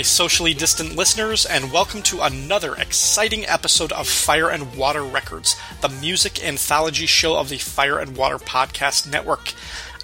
my socially distant listeners, and welcome to another exciting episode of Fire and Water Records, the music anthology show of the Fire and Water Podcast Network.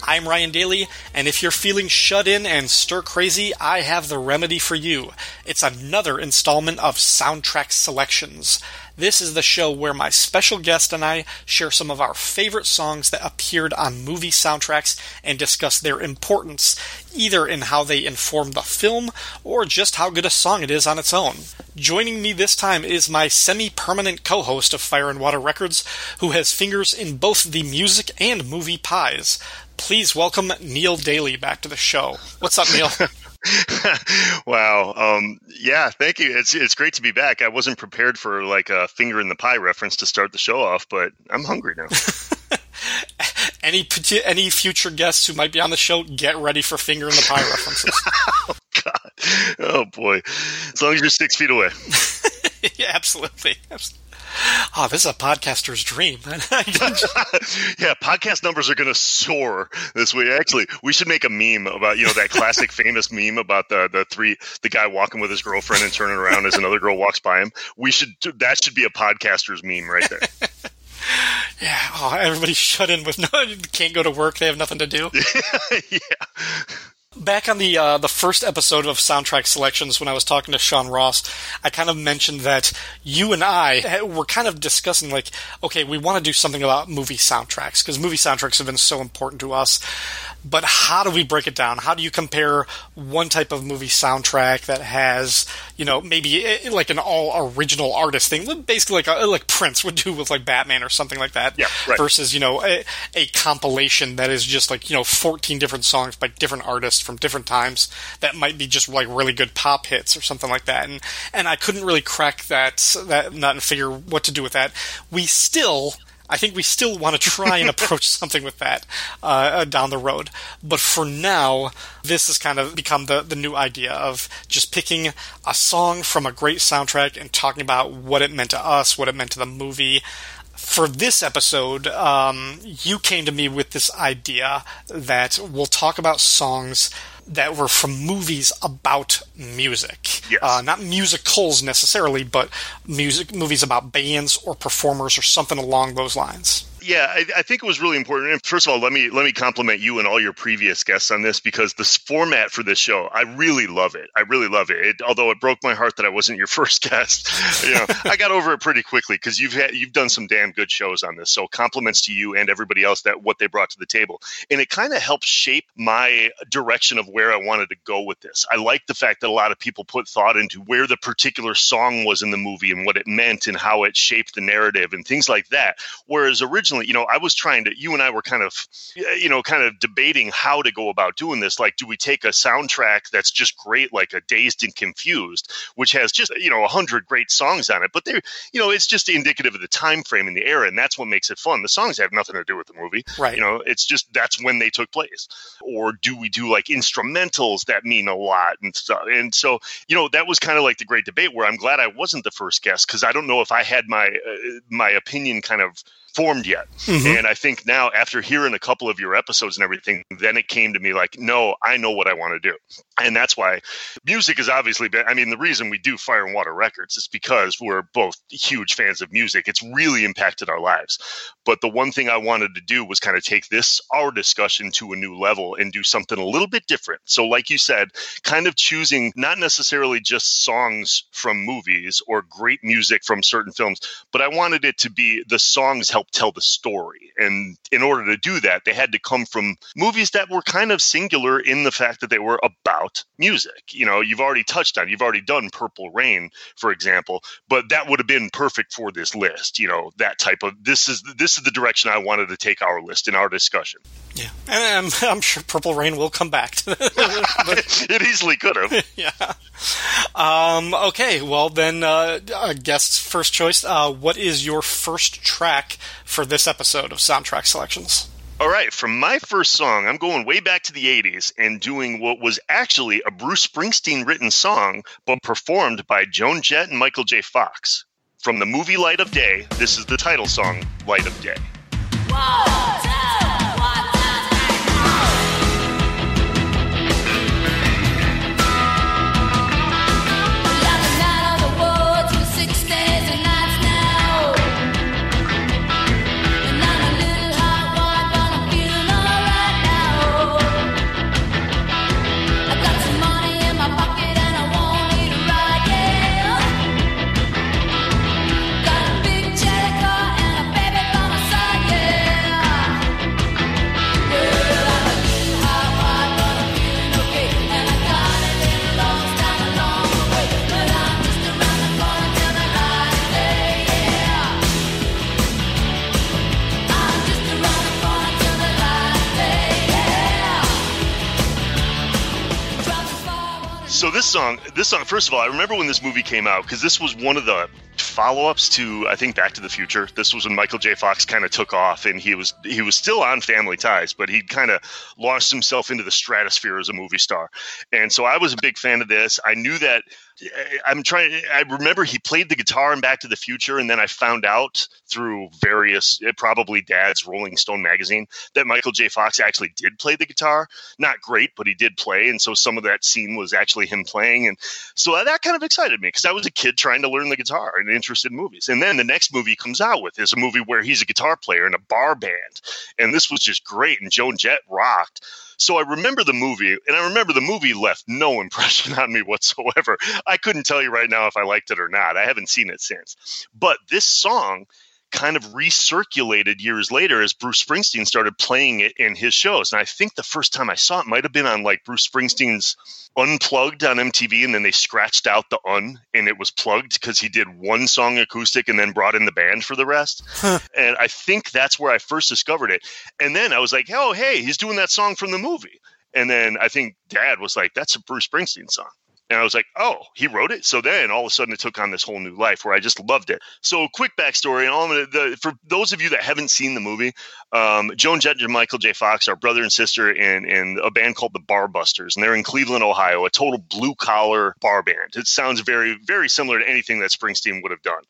I'm Ryan Daly, and if you're feeling shut in and stir crazy, I have the remedy for you. It's another installment of Soundtrack Selections. This is the show where my special guest and I share some of our favorite songs that appeared on movie soundtracks and discuss their importance, either in how they inform the film or just how good a song it is on its own. Joining me this time is my semi permanent co host of Fire and Water Records, who has fingers in both the music and movie pies. Please welcome Neil Daly back to the show. What's up, Neil? wow. Um, yeah, thank you. It's it's great to be back. I wasn't prepared for like a finger in the pie reference to start the show off, but I'm hungry now. any any future guests who might be on the show, get ready for finger in the pie references. oh God. Oh boy. As long as you're six feet away. yeah, absolutely. absolutely. Oh, this is a podcaster's dream. yeah, podcast numbers are going to soar this week. Actually, we should make a meme about you know that classic famous meme about the the three the guy walking with his girlfriend and turning around as another girl walks by him. We should that should be a podcaster's meme right there. yeah, oh, everybody's shut in with no can't go to work. They have nothing to do. yeah back on the uh, the first episode of soundtrack selections when I was talking to Sean Ross, I kind of mentioned that you and I were kind of discussing like, okay, we want to do something about movie soundtracks because movie soundtracks have been so important to us but how do we break it down? How do you compare one type of movie soundtrack that has, you know, maybe eh, eh, like an all original artist thing, basically like a, like Prince would do with like Batman or something like that, yeah, right. versus you know a, a compilation that is just like you know 14 different songs by different artists from different times that might be just like really good pop hits or something like that. And and I couldn't really crack that that nut and figure what to do with that. We still I think we still want to try and approach something with that uh, uh, down the road. But for now, this has kind of become the, the new idea of just picking a song from a great soundtrack and talking about what it meant to us, what it meant to the movie. For this episode, um, you came to me with this idea that we'll talk about songs that were from movies about music. Yes. Uh, not musicals necessarily, but music movies about bands or performers or something along those lines yeah, I, I, think it was really important. And first of all, let me let me compliment you and all your previous guests on this because this format for this show, I really love it. I really love it. it although it broke my heart that I wasn't your first guest, you know, I got over it pretty quickly because you've had you've done some damn good shows on this. So compliments to you and everybody else that what they brought to the table, and it kind of helped shape my direction of where I wanted to go with this. I like the fact that a lot of people put thought into where the particular song was in the movie and what it meant and how it shaped the narrative and things like that. Whereas originally you know, I was trying to, you and I were kind of, you know, kind of debating how to go about doing this. Like, do we take a soundtrack that's just great, like a Dazed and Confused, which has just, you know, a hundred great songs on it, but they're, you know, it's just indicative of the time frame and the era, and that's what makes it fun. The songs have nothing to do with the movie, right? You know, it's just that's when they took place. Or do we do like instrumentals that mean a lot and stuff? And so, you know, that was kind of like the great debate where I'm glad I wasn't the first guest because I don't know if I had my uh, my opinion kind of formed yet. Mm-hmm. And I think now, after hearing a couple of your episodes and everything, then it came to me like, no, I know what I want to do. And that's why music is obviously, been, I mean, the reason we do Fire and Water Records is because we're both huge fans of music. It's really impacted our lives. But the one thing I wanted to do was kind of take this, our discussion to a new level and do something a little bit different. So, like you said, kind of choosing not necessarily just songs from movies or great music from certain films, but I wanted it to be the songs help help tell the story. And in order to do that, they had to come from movies that were kind of singular in the fact that they were about music. You know, you've already touched on, you've already done Purple Rain, for example, but that would have been perfect for this list. You know, that type of this is this is the direction I wanted to take our list in our discussion. Yeah, and I'm, I'm sure Purple Rain will come back. it easily could have. yeah. Um, okay, well then, uh, guest's first choice. Uh, what is your first track for this episode of Soundtrack Selections? All right, from my first song, I'm going way back to the 80s and doing what was actually a Bruce Springsteen written song, but performed by Joan Jett and Michael J. Fox. From the movie Light of Day, this is the title song, Light of Day. So this song, this song, first of all, I remember when this movie came out because this was one of the follow-ups to I think Back to the Future. This was when Michael J. Fox kind of took off, and he was he was still on Family Ties, but he kind of launched himself into the stratosphere as a movie star. And so I was a big fan of this. I knew that I'm trying. I remember he played the guitar in Back to the Future, and then I found out through various, eh, probably Dad's Rolling Stone magazine, that Michael J. Fox actually did play the guitar. Not great, but he did play, and so some of that scene was actually him playing, and so that kind of excited me because I was a kid trying to learn the guitar and interested in movies. And then the next movie comes out with is a movie where he's a guitar player in a bar band, and this was just great, and Joan Jett rocked. So I remember the movie, and I remember the movie left no impression on me whatsoever. I couldn't tell you right now if I liked it or not. I haven't seen it since. But this song kind of recirculated years later as Bruce Springsteen started playing it in his shows. And I think the first time I saw it might have been on like Bruce Springsteen's Unplugged on MTV, and then they scratched out the un and it was plugged because he did one song acoustic and then brought in the band for the rest. and I think that's where I first discovered it. And then I was like, oh, hey, he's doing that song from the movie. And then I think dad was like, that's a Bruce Springsteen song. And I was like, oh, he wrote it. So then all of a sudden it took on this whole new life where I just loved it. So quick backstory, and all of the, for those of you that haven't seen the movie, um, Joan Jett and Michael J. Fox are brother and sister in in a band called the Barbusters, and they're in Cleveland, Ohio, a total blue collar bar band. It sounds very very similar to anything that Springsteen would have done.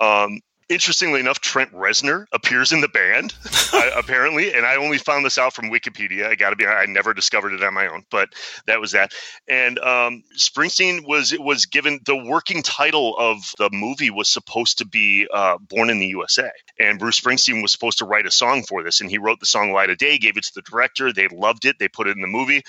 Um, interestingly enough, Trent Reznor appears in the band, uh, apparently, and I only found this out from Wikipedia. I got to be, I never discovered it on my own, but that was that. And um, Springsteen was was given the working title of the movie was supposed to be uh, "Born in the USA," and Bruce Springsteen was supposed to write a song for this, and he wrote the song "Light of Day," gave it to the director. They loved it. They put it in the movie,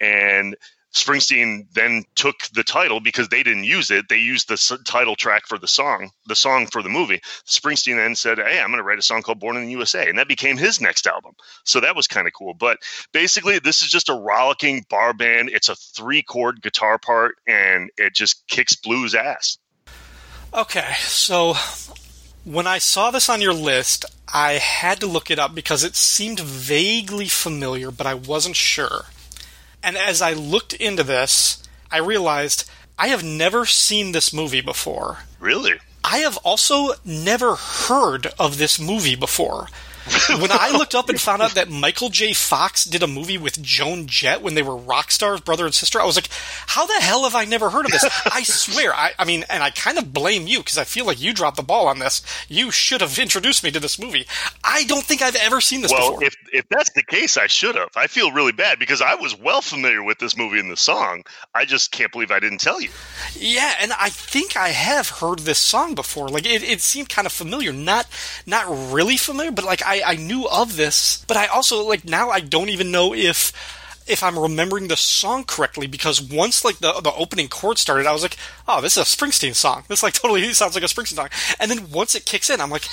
and Springsteen then took the title because they didn't use it. They used the title track for the song, the song for the movie. Springsteen then said, Hey, I'm going to write a song called Born in the USA. And that became his next album. So that was kind of cool. But basically, this is just a rollicking bar band. It's a three chord guitar part and it just kicks blues ass. Okay. So when I saw this on your list, I had to look it up because it seemed vaguely familiar, but I wasn't sure. And as I looked into this, I realized I have never seen this movie before. Really? I have also never heard of this movie before when I looked up and found out that Michael J. Fox did a movie with Joan Jett when they were rock stars, brother and sister, I was like, how the hell have I never heard of this? I swear. I, I mean, and I kind of blame you because I feel like you dropped the ball on this. You should have introduced me to this movie. I don't think I've ever seen this well, before. if, if that's the case, I should have. I feel really bad because I was well familiar with this movie and the song. I just can't believe I didn't tell you. Yeah, and I think I have heard this song before. Like it, it seemed kind of familiar. Not not really familiar, but like I I, I knew of this, but I also like now I don't even know if if I'm remembering the song correctly because once like the the opening chord started, I was like, oh, this is a Springsteen song. This like totally sounds like a Springsteen song. And then once it kicks in, I'm like,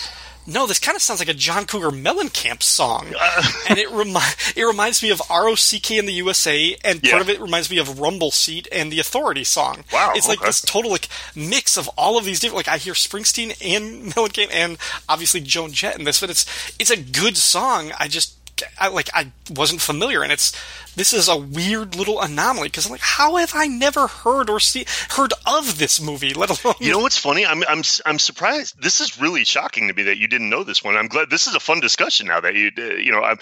no, this kind of sounds like a John Cougar Mellencamp song, uh, and it remi- it reminds me of ROCK in the USA, and part of it reminds me of Rumble Seat and the Authority song. Wow, it's like this total like mix of all of these different. Like I hear Springsteen and Mellencamp, and obviously Joan Jett in this, but it's it's a good song. I just I, like I wasn't familiar, and it's this is a weird little anomaly because I'm like, how have I never heard or see heard of this movie? Let alone you know what's funny? I'm I'm I'm surprised. This is really shocking to me that you didn't know this one. I'm glad this is a fun discussion now that you uh, you know. I'm,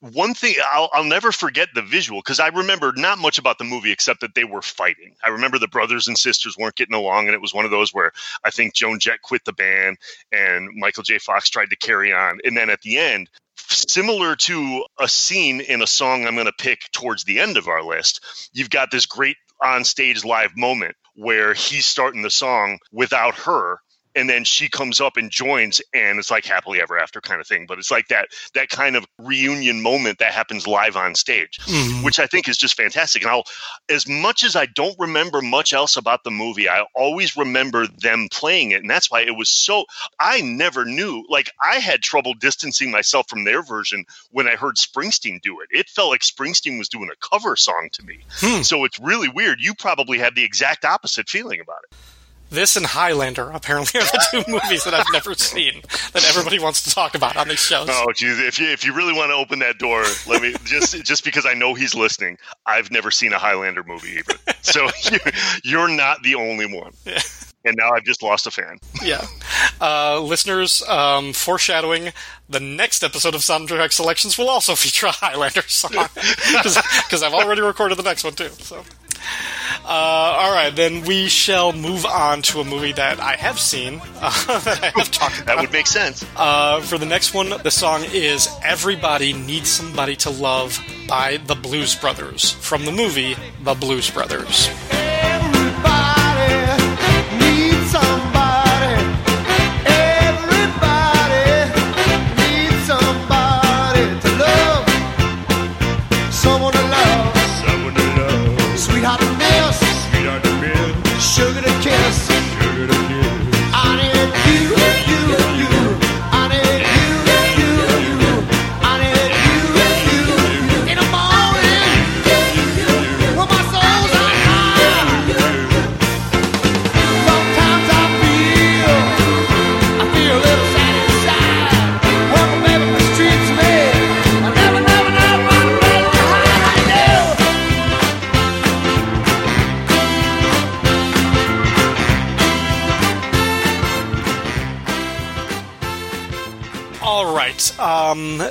one thing I'll, I'll never forget the visual because I remember not much about the movie except that they were fighting. I remember the brothers and sisters weren't getting along, and it was one of those where I think Joan Jett quit the band and Michael J. Fox tried to carry on, and then at the end similar to a scene in a song I'm going to pick towards the end of our list, you've got this great on stage live moment where he's starting the song without her and then she comes up and joins and it's like happily ever after kind of thing but it's like that that kind of reunion moment that happens live on stage mm-hmm. which i think is just fantastic and i'll as much as i don't remember much else about the movie i always remember them playing it and that's why it was so i never knew like i had trouble distancing myself from their version when i heard springsteen do it it felt like springsteen was doing a cover song to me hmm. so it's really weird you probably had the exact opposite feeling about it this and Highlander apparently are the two movies that I've never seen that everybody wants to talk about on these shows. Oh, geez, if you if you really want to open that door, let me just just because I know he's listening. I've never seen a Highlander movie either, so you're not the only one. Yeah. And now I've just lost a fan. Yeah, uh, listeners, um, foreshadowing: the next episode of Soundtrack Selections will also feature a Highlander song because I've already recorded the next one too. So. Uh, all right, then we shall move on to a movie that I have seen uh, that I have talked about. That would make sense. Uh, for the next one, the song is "Everybody Needs Somebody to Love" by the Blues Brothers from the movie The Blues Brothers. Um,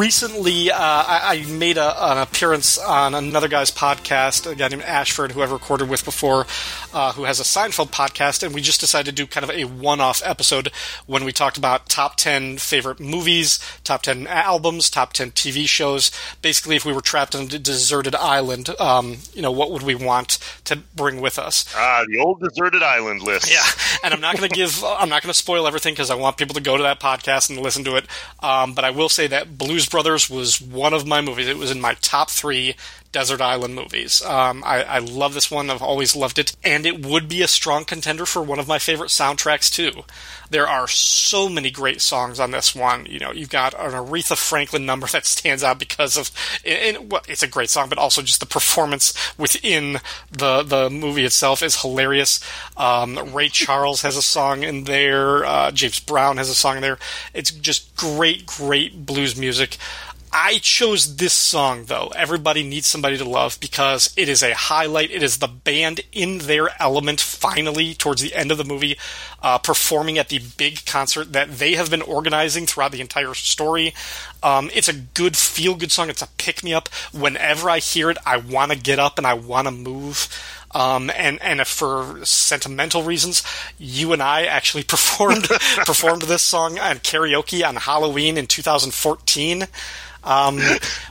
recently, uh, I, I, made a, an appearance on another guy's podcast, a guy named Ashford, who I've recorded with before, uh, who has a Seinfeld podcast, and we just decided to do kind of a one-off episode when we talked about top ten favorite movies, top ten albums, top ten TV shows. Basically, if we were trapped on a deserted island, um, you know, what would we want to bring with us? Ah, the old deserted island list. Yeah, and I'm not going to give, I'm not going to spoil everything because I want people to go to that podcast and listen to it. Um, but I will say that Blues Brothers was one of my movies. It was in my top three desert island movies. Um, I, I, love this one. I've always loved it, and it would be a strong contender for one of my favorite soundtracks too. There are so many great songs on this one. You know, you've got an Aretha Franklin number that stands out because of, and, well, it's a great song, but also just the performance within the the movie itself is hilarious. Um, Ray Charles has a song in there. Uh, James Brown has a song in there. It's just great, great blues music. I chose this song though. Everybody needs somebody to love because it is a highlight. It is the band in their element finally towards the end of the movie, uh, performing at the big concert that they have been organizing throughout the entire story. Um, it's a good feel good song. It's a pick me up. Whenever I hear it, I want to get up and I want to move. Um, and and for sentimental reasons, you and I actually performed performed this song on karaoke on Halloween in 2014 um,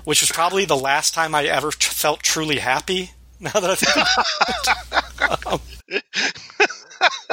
which was probably the last time I ever t- felt truly happy. Now that I think um,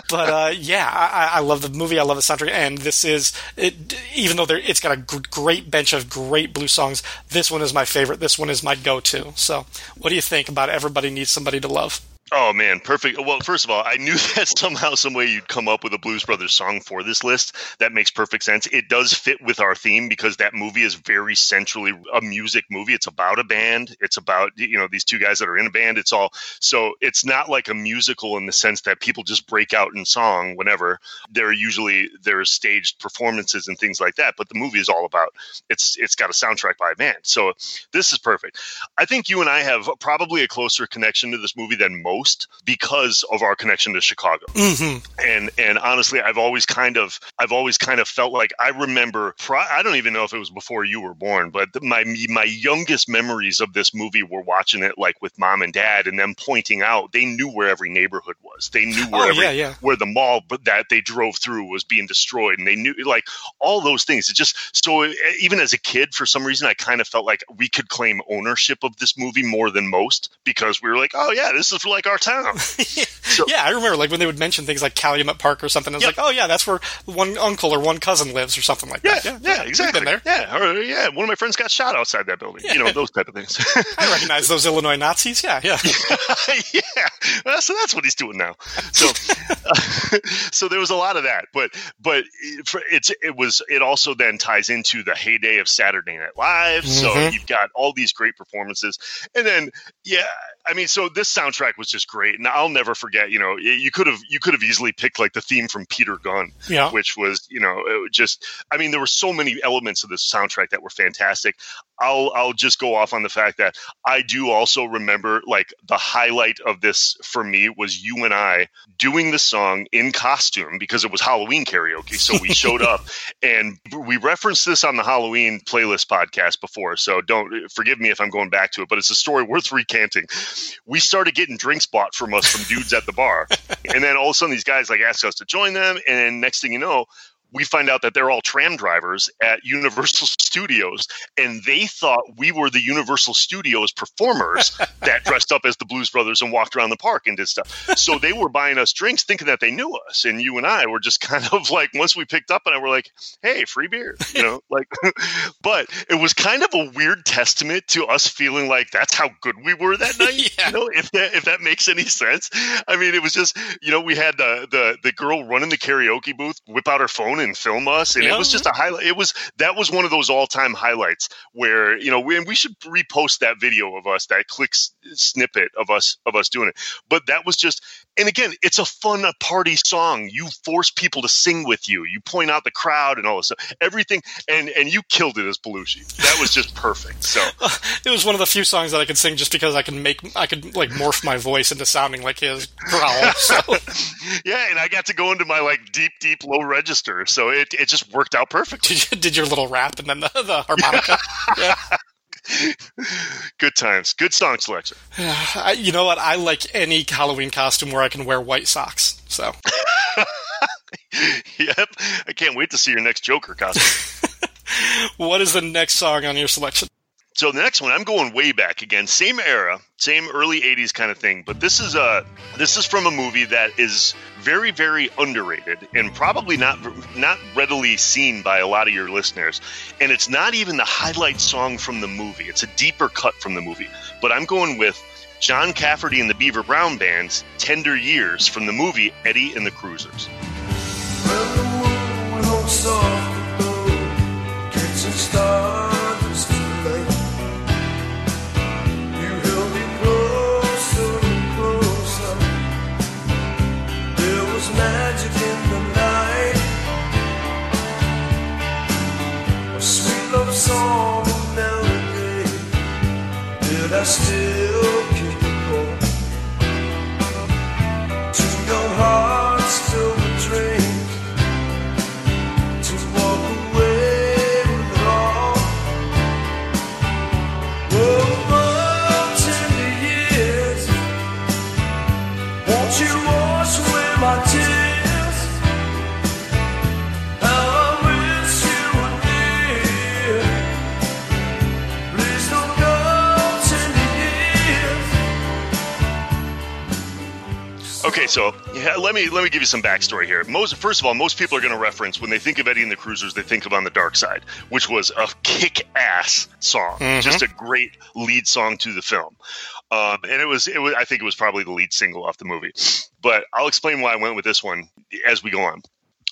but uh, yeah, I, I, love the movie. I love the soundtrack, and this is it, even though it's got a g- great bench of great blue songs. This one is my favorite. This one is my go-to. So, what do you think about "Everybody Needs Somebody to Love"? Oh man, perfect. Well, first of all, I knew that somehow, some way you'd come up with a Blues Brothers song for this list. That makes perfect sense. It does fit with our theme because that movie is very centrally a music movie. It's about a band. It's about you know these two guys that are in a band. It's all so it's not like a musical in the sense that people just break out in song whenever. There are usually there's staged performances and things like that, but the movie is all about it's it's got a soundtrack by a band. So this is perfect. I think you and I have probably a closer connection to this movie than most most because of our connection to Chicago. Mm-hmm. And and honestly, I've always kind of I've always kind of felt like I remember. I don't even know if it was before you were born, but my my youngest memories of this movie were watching it like with mom and dad, and them pointing out they knew where every neighborhood was. They knew where oh, every, yeah, yeah. where the mall that they drove through was being destroyed, and they knew like all those things. It just so even as a kid, for some reason, I kind of felt like we could claim ownership of this movie more than most because we were like, oh yeah, this is like our town. so, yeah, I remember like when they would mention things like Calumet Park or something. I was like, oh yeah, that's where one uncle or one cousin lives or something like yeah, that. Yeah, yeah, exactly. there. Yeah, or, yeah. One of my friends got shot outside that building. Yeah. You know those type of things. I recognize those Illinois Nazis. Yeah, yeah, yeah. Well, so that's what he's doing now. So, uh, so there was a lot of that, but but it's it was it also then ties into the heyday of Saturday Night Live. Mm-hmm. So you've got all these great performances, and then yeah, I mean, so this soundtrack was just great, and I'll never forget. You know, you could have you could have easily picked like the theme from Peter Gunn, yeah. which was you know just. I mean, there were so many elements of this soundtrack that were fantastic. I'll I'll just go off on the fact that I do also remember like the highlight of this for me was you and I doing the song in costume because it was Halloween karaoke. So we showed up and we referenced this on the Halloween playlist podcast before. So don't forgive me if I'm going back to it, but it's a story worth recanting. We started getting drinks bought from us from dudes at the bar. And then all of a sudden these guys like asked us to join them. And next thing you know, we find out that they're all tram drivers at Universal Studios, and they thought we were the Universal Studios performers that dressed up as the Blues Brothers and walked around the park and did stuff. So they were buying us drinks, thinking that they knew us, and you and I were just kind of like, once we picked up, and I were like, "Hey, free beer," you know, like. but it was kind of a weird testament to us feeling like that's how good we were that night. yeah. You know, if that if that makes any sense. I mean, it was just you know we had the the the girl running the karaoke booth whip out her phone and film us, and yeah. it was just a highlight. It was that was one of those all time highlights where you know we, we should repost that video of us that clicks snippet of us of us doing it. But that was just and again, it's a fun a party song. You force people to sing with you. You point out the crowd and all this stuff. Everything, and and you killed it as Belushi. That was just perfect. So it was one of the few songs that I could sing just because I could make I could like morph my voice into sounding like his growl. So. yeah, and I got to go into my like deep, deep low register, so it it just worked out perfect. Did, you, did your little rap and then the, the harmonica? yeah. Good times. Good song selection. I, you know what? I like any Halloween costume where I can wear white socks. So. yep. I can't wait to see your next Joker costume. what is the next song on your selection? So the next one, I'm going way back again, same era, same early '80s kind of thing. But this is a this is from a movie that is very, very underrated and probably not not readily seen by a lot of your listeners. And it's not even the highlight song from the movie; it's a deeper cut from the movie. But I'm going with John Cafferty and the Beaver Brown Band's "Tender Years" from the movie Eddie and the Cruisers. Well, still Okay, so yeah, let me let me give you some backstory here. Most first of all, most people are going to reference when they think of Eddie and the Cruisers, they think of On the Dark Side, which was a kick-ass song, Mhm. just a great lead song to the film. Um, and it was it was I think it was probably the lead single off the movie. But I'll explain why I went with this one as we go on.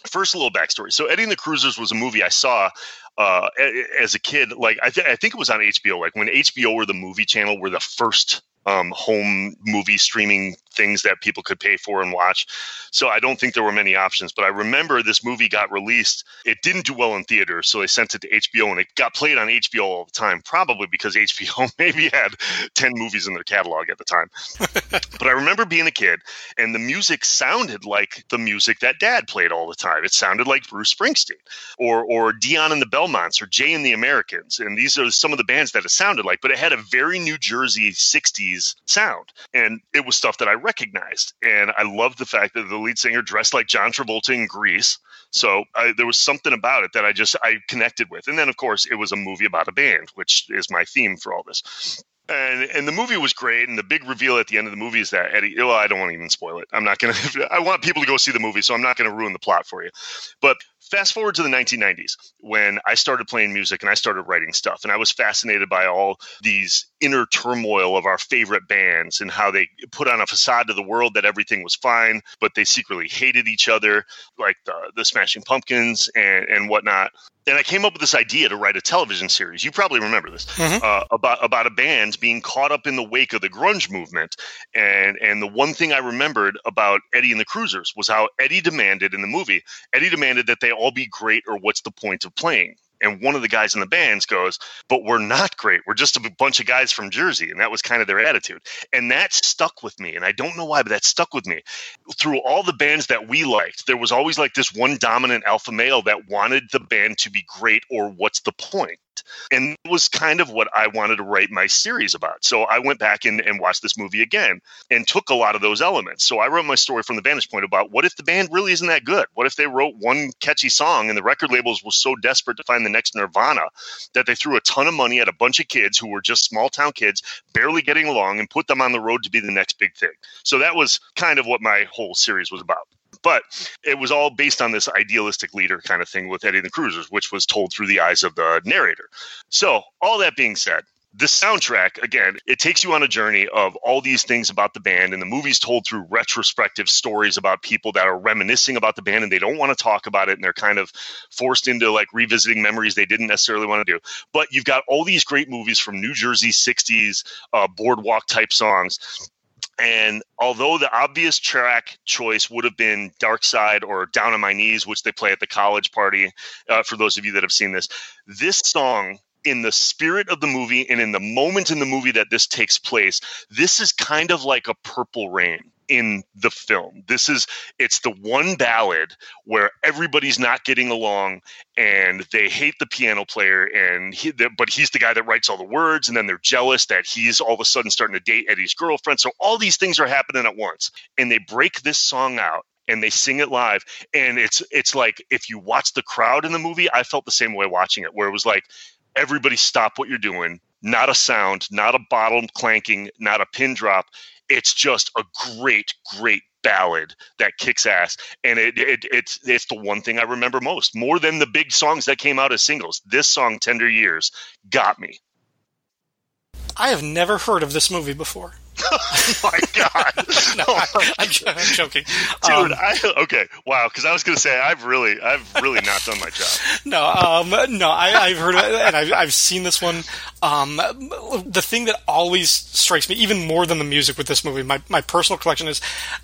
First, a little backstory. So, Eddie and the Cruisers was a movie I saw uh, as a kid. Like, I, th- I think it was on HBO. Like when HBO or the movie channel were the first um, home movie streaming things that people could pay for and watch. So I don't think there were many options. But I remember this movie got released. It didn't do well in theaters, so they sent it to HBO, and it got played on HBO all the time. Probably because HBO maybe had ten movies in their catalog at the time. but I remember being a kid, and the music sounded like the music that Dad played all the time. It sounded like Bruce Springsteen or or Dion and the Belmonts or Jay and the Americans. And these are some of the bands that it sounded like, but it had a very New Jersey 60s sound. And it was stuff that I recognized. And I loved the fact that the lead singer dressed like John Travolta in Grease. So I, there was something about it that I just I connected with. And then of course it was a movie about a band, which is my theme for all this. And and the movie was great. And the big reveal at the end of the movie is that Eddie. Well, I don't want to even spoil it. I'm not gonna. I want people to go see the movie, so I'm not gonna ruin the plot for you. But fast forward to the 1990s when I started playing music and I started writing stuff, and I was fascinated by all these inner turmoil of our favorite bands and how they put on a facade to the world that everything was fine, but they secretly hated each other, like the the Smashing Pumpkins and and whatnot. And I came up with this idea to write a television series. You probably remember this Mhm. uh, about about a band being caught up in the wake of the grunge movement. And and the one thing I remembered about Eddie and the Cruisers was how Eddie demanded in the movie. Eddie demanded that they all be great, or what's the point of playing? And one of the guys in the bands goes, "But we're not great. We're just a bunch of guys from Jersey." And that was kind of their attitude. And that stuck with me. And I don't know why, but that stuck with me through all the bands that we liked, there was always like this one dominant alpha male that wanted the band to be great, or what's the point? And it was kind of what I wanted to write my series about. So I went back and, and watched this movie again and took a lot of those elements. So I wrote my story from the vantage point about what if the band really isn't that good? What if they wrote one catchy song and the record labels were so desperate to find the next Nirvana that they threw a ton of money at a bunch of kids who were just small town kids, barely getting along, and put them on the road to be the next big thing? So that was kind of what my whole series was about. But it was all based on this idealistic leader kind of thing with Eddie and the Cruisers, which was told through the eyes of the narrator. So, all that being said, the soundtrack, again, it takes you on a journey of all these things about the band, and the movie's told through retrospective stories about people that are reminiscing about the band and they don't want to talk about it, and they're kind of forced into like revisiting memories they didn't necessarily want to do. But you've got all these great movies from New Jersey 60s uh, boardwalk type songs and although the obvious track choice would have been Dark Side or Down on My Knees, which they play at the college party, uh, for those of you that have seen this, this song, in the spirit of the movie and in the moment in the movie that this takes place, this is kind of like a purple rain in the film. This is it's the one ballad where everybody's not getting along and they hate the piano player and he but he's the guy that writes all the words and then they're jealous that he's all of a sudden starting to date Eddie's girlfriend. So all these things are happening at once. And they break this song out and they sing it live and it's it's like if you watch the crowd in the movie, I felt the same way watching it where it was like everybody stop what you're doing. Not a sound, not a bottle clanking, not a pin drop. It's just a great, great ballad that kicks ass, and it, it it's it's the one thing I remember most, more than the big songs that came out as singles. This song, "Tender Years," got me. I have never heard of this movie before. oh my god, no, I, I'm joking, dude! Um, I, okay, wow. Because I was gonna say I've really, I've really not done my job. No, um, no, I, I've heard it, and I've, I've seen this one. Um, the thing that always strikes me, even more than the music with this movie, my, my personal collection is,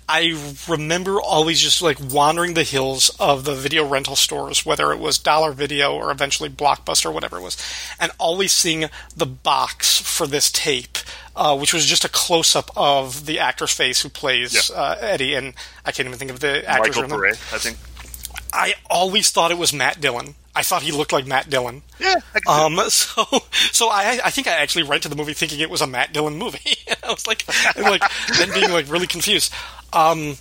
I remember always just like wandering the hills of the video rental stores, whether it was Dollar Video or eventually Blockbuster, or whatever it was, and always seeing the box for this tape. Uh, which was just a close up of the actor's face who plays Yeah. uh, Eddie, and I can't even think of the actor's Michael name. Pare, I think. I always thought it was Matt Dillon. I thought he looked like Matt Dillon. Yeah, I Um, so, so I, I think I actually went to the movie thinking it was a Matt Dillon movie. and I was like, and like, then being like really confused. Um,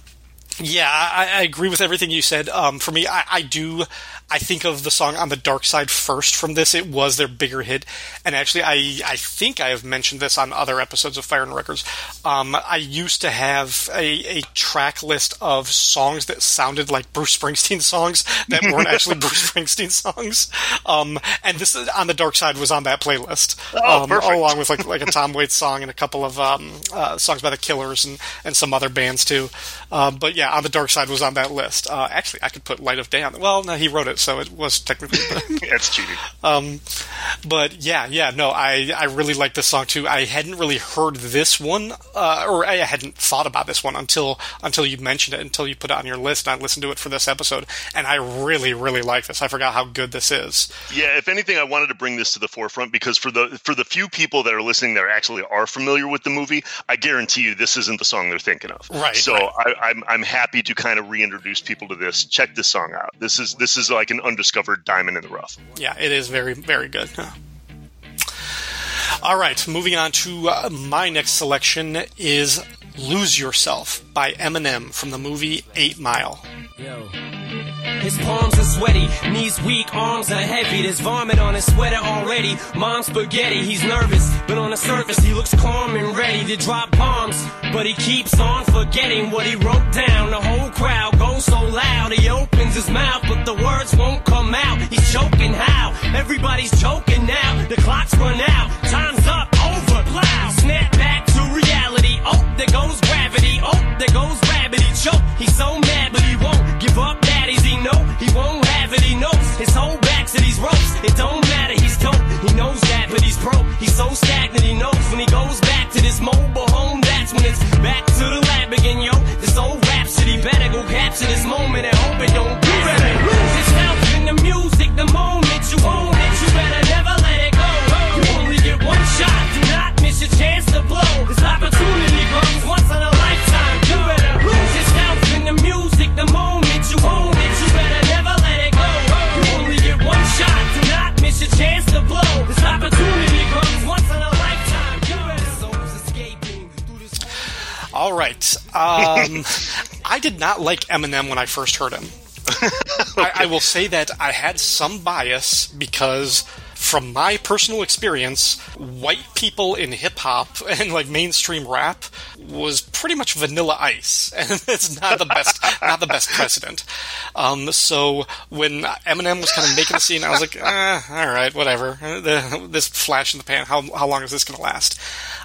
Yeah, I, I agree with everything you said. Um, for me, I, I do. I think of the song on the dark side first from this. It was their bigger hit. And actually, I, I think I have mentioned this on other episodes of Fire and Records. Um, I used to have a, a track list of songs that sounded like Bruce Springsteen songs that weren't actually Bruce Springsteen songs. Um, and this on the dark side was on that playlist. Oh, um, along with like, like a Tom Waits song and a couple of, um, uh, songs by the Killers and, and some other bands too. Um, but yeah, on the dark side was on that list. Uh, actually, I could put Light of Day on. Well, no, he wrote it, so it was technically. That's cheating. Um, but yeah, yeah, no, I I really like this song too. I hadn't really heard this one, uh, or I hadn't thought about this one until until you mentioned it, until you put it on your list, and I listened to it for this episode, and I really really like this. I forgot how good this is. Yeah, if anything, I wanted to bring this to the forefront because for the for the few people that are listening that actually are familiar with the movie, I guarantee you this isn't the song they're thinking of. Right. So right. I, I'm I'm happy to kind of reintroduce people to this. Check this song out. This is this is like an undiscovered diamond in the rough. Yeah, it is very very good. All right, moving on to uh, my next selection is "Lose Yourself" by Eminem from the movie Eight Mile. Yo. His palms are sweaty, knees weak, arms are heavy. There's vomit on his sweater already. Mom's spaghetti, he's nervous, but on the surface he looks calm and ready to drop bombs. But he keeps on forgetting what he wrote down. The whole crowd goes so loud, he opens his mouth, but the words won't come out. He's choking how? Everybody's choking now. The clock's run out, time's up, over, loud. Snap back to reality. Oh, there goes gravity. Oh, there goes gravity. Choke. He's so mad, but he won't his whole back to these ropes. It don't matter. He's dope. He knows that, but he's broke. He's so stagnant. He knows when he goes back to this mobile home. That's when it's back to the lab again, yo. This old rhapsody better go capture this moment and All right, um, I did not like Eminem when I first heard him. I, I will say that I had some bias because, from my personal experience, white people in hip hop and like mainstream rap was pretty much vanilla ice, and it's not the best, not the best precedent. Um, so when Eminem was kind of making a scene, I was like, eh, all right, whatever. The, this flash in the pan, how how long is this going to last?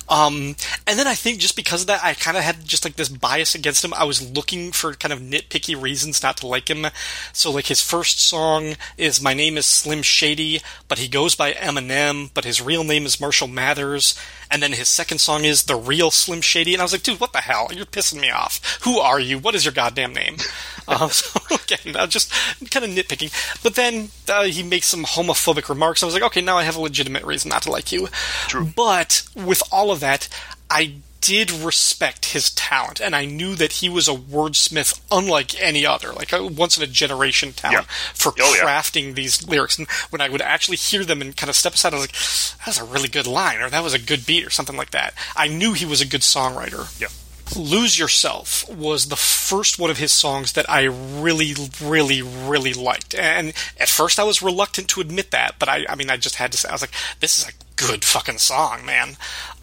Um, and then I think just because of that, I kind of had just like this bias against him. I was looking for kind of nitpicky reasons not to like him. So like his first song is "My Name Is Slim Shady," but he goes by Eminem, but his real name is Marshall Mathers. And then his second song is "The Real Slim Shady," and I was like, dude, what the hell? You're pissing me off. Who are you? What is your goddamn name? um, so again, I'm just kind of nitpicking. But then uh, he makes some homophobic remarks. I was like, okay, now I have a legitimate reason not to like you. True. But with all of that, I did respect his talent, and I knew that he was a wordsmith unlike any other, like a once in a generation talent Yeah. for Oh, yeah. crafting these lyrics. And when I would actually hear them and kind of step aside, I was like, "That was a really good line," or "That was a good beat," or something like that. I knew he was a good songwriter. Yeah. Lose Yourself was the first one of his songs that I really, really, really liked. And at first I was reluctant to admit that, but I, I mean, I just had to say, I was like, this is a good fucking song, man.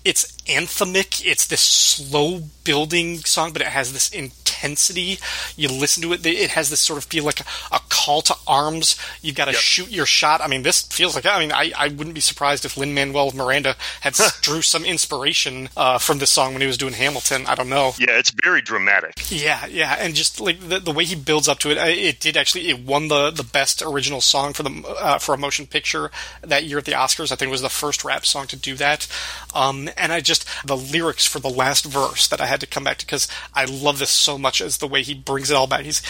It's anthemic. It's this slow building song, but it has this intensity. You listen to it, it has this sort of feel like a, a call to arms. You've got to Yep. shoot your shot. I mean, this feels like, I mean, I, I wouldn't be surprised if Lin Manuel Miranda had drew some inspiration uh, from this song when he was doing Hamilton. I don't know. Yeah, it's very dramatic. Yeah, yeah, and just like the, the way he builds up to it, it did actually it won the, the best original song for the uh, for a motion picture that year at the Oscars. I think it was the first rap song to do that. Um, and I just the lyrics for the last verse that I had to come back to because I love this so much as the way he brings it all back. He's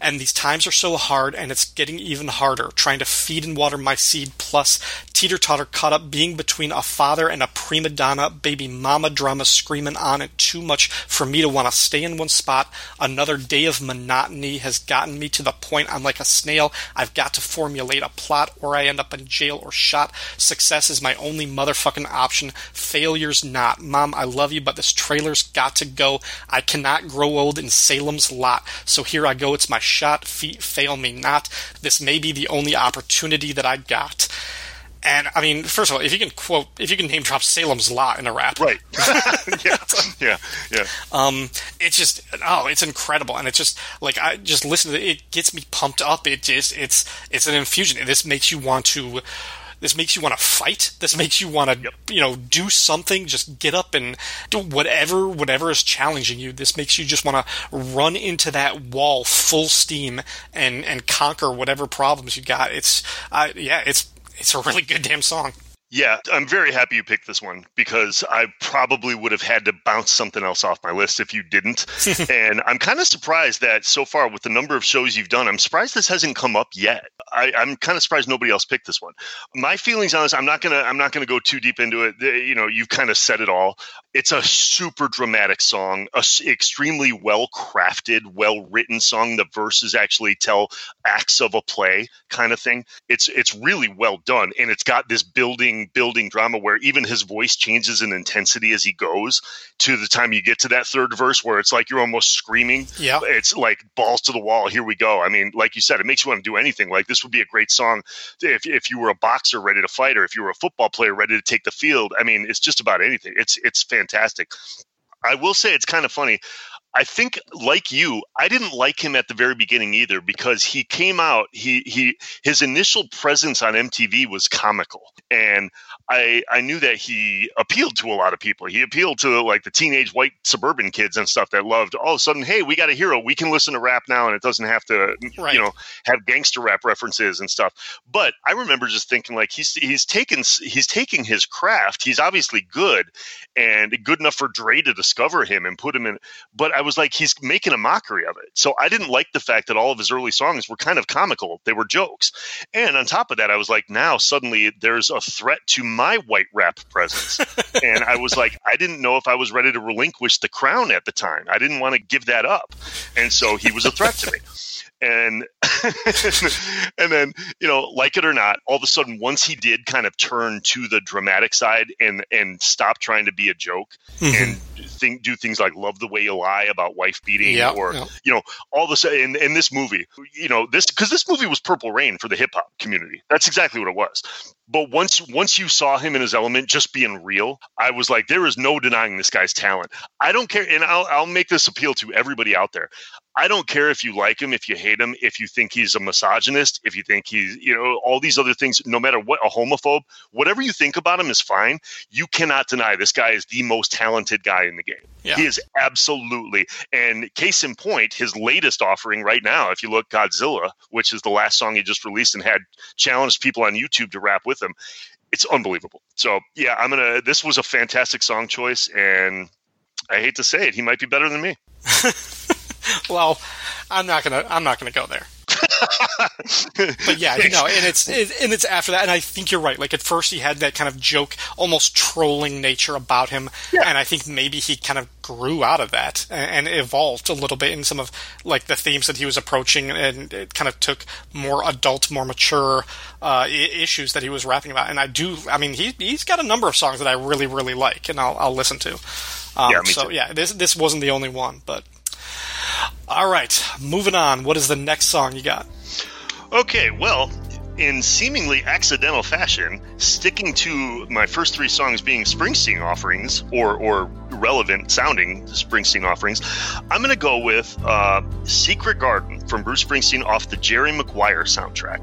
and these times are so hard, and it's getting even harder trying to feed and water my seed plus teeter totter caught up being between a father and a prima donna, baby mama drama screaming on it too much for me to want to stay in one spot. Another day of monotony has gotten me to the point I'm like a snail. I've got to formulate a plot or I end up in jail or shot. Success is my only motherfucking option. Failure's not. Mom, I love you, but this trailer's got to go. I cannot grow old in Salem's lot. So here I go. It's my shot. Feet fail me not. This may be the only opportunity that I got. And I mean, first of all, if you can quote, if you can name drop Salem's Lot in a rap, right? yeah, yeah, yeah. Um, it's just oh, it's incredible, and it's just like I just listen to it, it gets me pumped up. It just it's it's an infusion. This makes you want to. This makes you want to fight. This makes you want to, yep. you know, do something. Just get up and do whatever, whatever is challenging you. This makes you just want to run into that wall full steam and and conquer whatever problems you got. It's, uh, yeah, it's it's a really good damn song. Yeah, I'm very happy you picked this one because I probably would have had to bounce something else off my list if you didn't. and I'm kind of surprised that so far, with the number of shows you've done, I'm surprised this hasn't come up yet. I, am kind of surprised nobody else picked this one. My feelings on this, I'm not gonna, I'm not gonna go too deep into it. You know, you've kind of said it all. It's a super dramatic song, a extremely well crafted, well written song. The verses actually tell acts of a play, kind of thing. It's it's really well done, and it's got this building building drama where even his voice changes in intensity as he goes. To the time you get to that third verse, where it's like you're almost screaming. Yeah, it's like balls to the wall. Here we go. I mean, like you said, it makes you want to do anything. Like this would be a great song if if you were a boxer ready to fight, or if you were a football player ready to take the field. I mean, it's just about anything. It's it's fantastic fantastic. I will say it's kind of funny. I think, like you, I didn't like him at the very beginning either because he came out. He he his initial presence on MTV was comical, and I I knew that he appealed to a lot of people. He appealed to like the teenage white suburban kids and stuff that loved. All of a sudden, hey, we got a hero. We can listen to rap now, and it doesn't have to, right. you know, have gangster rap references and stuff. But I remember just thinking like he's he's taken he's taking his craft. He's obviously good and good enough for Dre to discover him and put him in. But I was like, he's making a mockery of it. So I didn't like the fact that all of his early songs were kind of comical. They were jokes. And on top of that, I was like, now suddenly there's a threat to my white rap presence. and I was like, I didn't know if I was ready to relinquish the crown at the time. I didn't want to give that up. And so he was a threat to me and and then you know like it or not all of a sudden once he did kind of turn to the dramatic side and and stop trying to be a joke mm-hmm. and think do things like love the way you lie about wife beating yep, or yep. you know all this in, in this movie you know this because this movie was purple rain for the hip-hop community. That's exactly what it was. But once once you saw him in his element just being real i was like there is no denying this guy's talent. I don't care and i'll, I'll make this appeal to everybody out there I don't care if you like him, if you hate him, if you think he's a misogynist, if you think he's, you know, all these other things, no matter what, a homophobe, whatever you think about him is fine. You cannot deny this guy is the most talented guy in the game. Yeah. He is absolutely. And case in point, his latest offering right now, if you look Godzilla, which is the last song he just released and had challenged people on YouTube to rap with him, it's unbelievable. So, yeah, I'm going to, this was a fantastic song choice. And I hate to say it, he might be better than me. well, I'm not gonna I'm not gonna go there. but yeah, you know, and it's it, and it's after that, and I think you're right. Like at first, he had that kind of joke, almost trolling nature about him, yeah. and I think maybe he kind of grew out of that and, and, evolved a little bit in some of like the themes that he was approaching, and it kind of took more adult, more mature uh, I- issues that he was rapping about. And I do, I mean, he he's got a number of songs that I really really like, and I'll, I'll listen to. Um, yeah, so too. yeah, this this wasn't the only one, but all right, moving on. What is the next song you got? Okay, well, in seemingly accidental fashion, sticking to my first three songs being Springsteen offerings or or relevant sounding Springsteen offerings, I'm going to go with uh, "Secret Garden" from Bruce Springsteen off the Jerry Maguire soundtrack.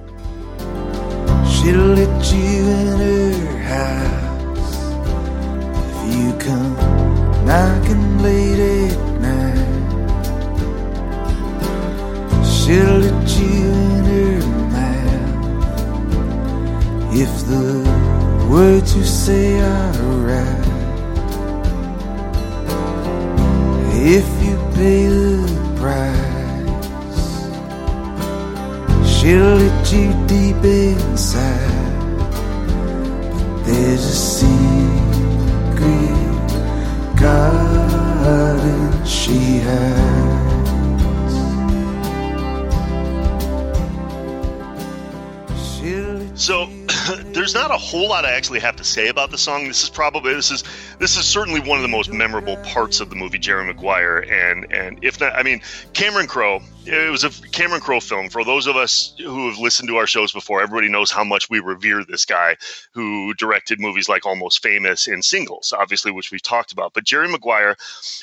She'll let you in her house if you come knocking She'll let you in her mouth if the words you say are right. If you pay the price, she'll hit you deep inside But There's a secret garden she has. So there's not a whole lot I actually have to say about the song. This is probably this is this is certainly one of the most memorable parts of the movie Jerry Maguire. And and if not I mean Cameron Crowe it was a Cameron Crowe film. For those of us who have listened to our shows before everybody knows how much we revere this guy who directed movies like Almost Famous and Singles obviously which we've talked about. But Jerry Maguire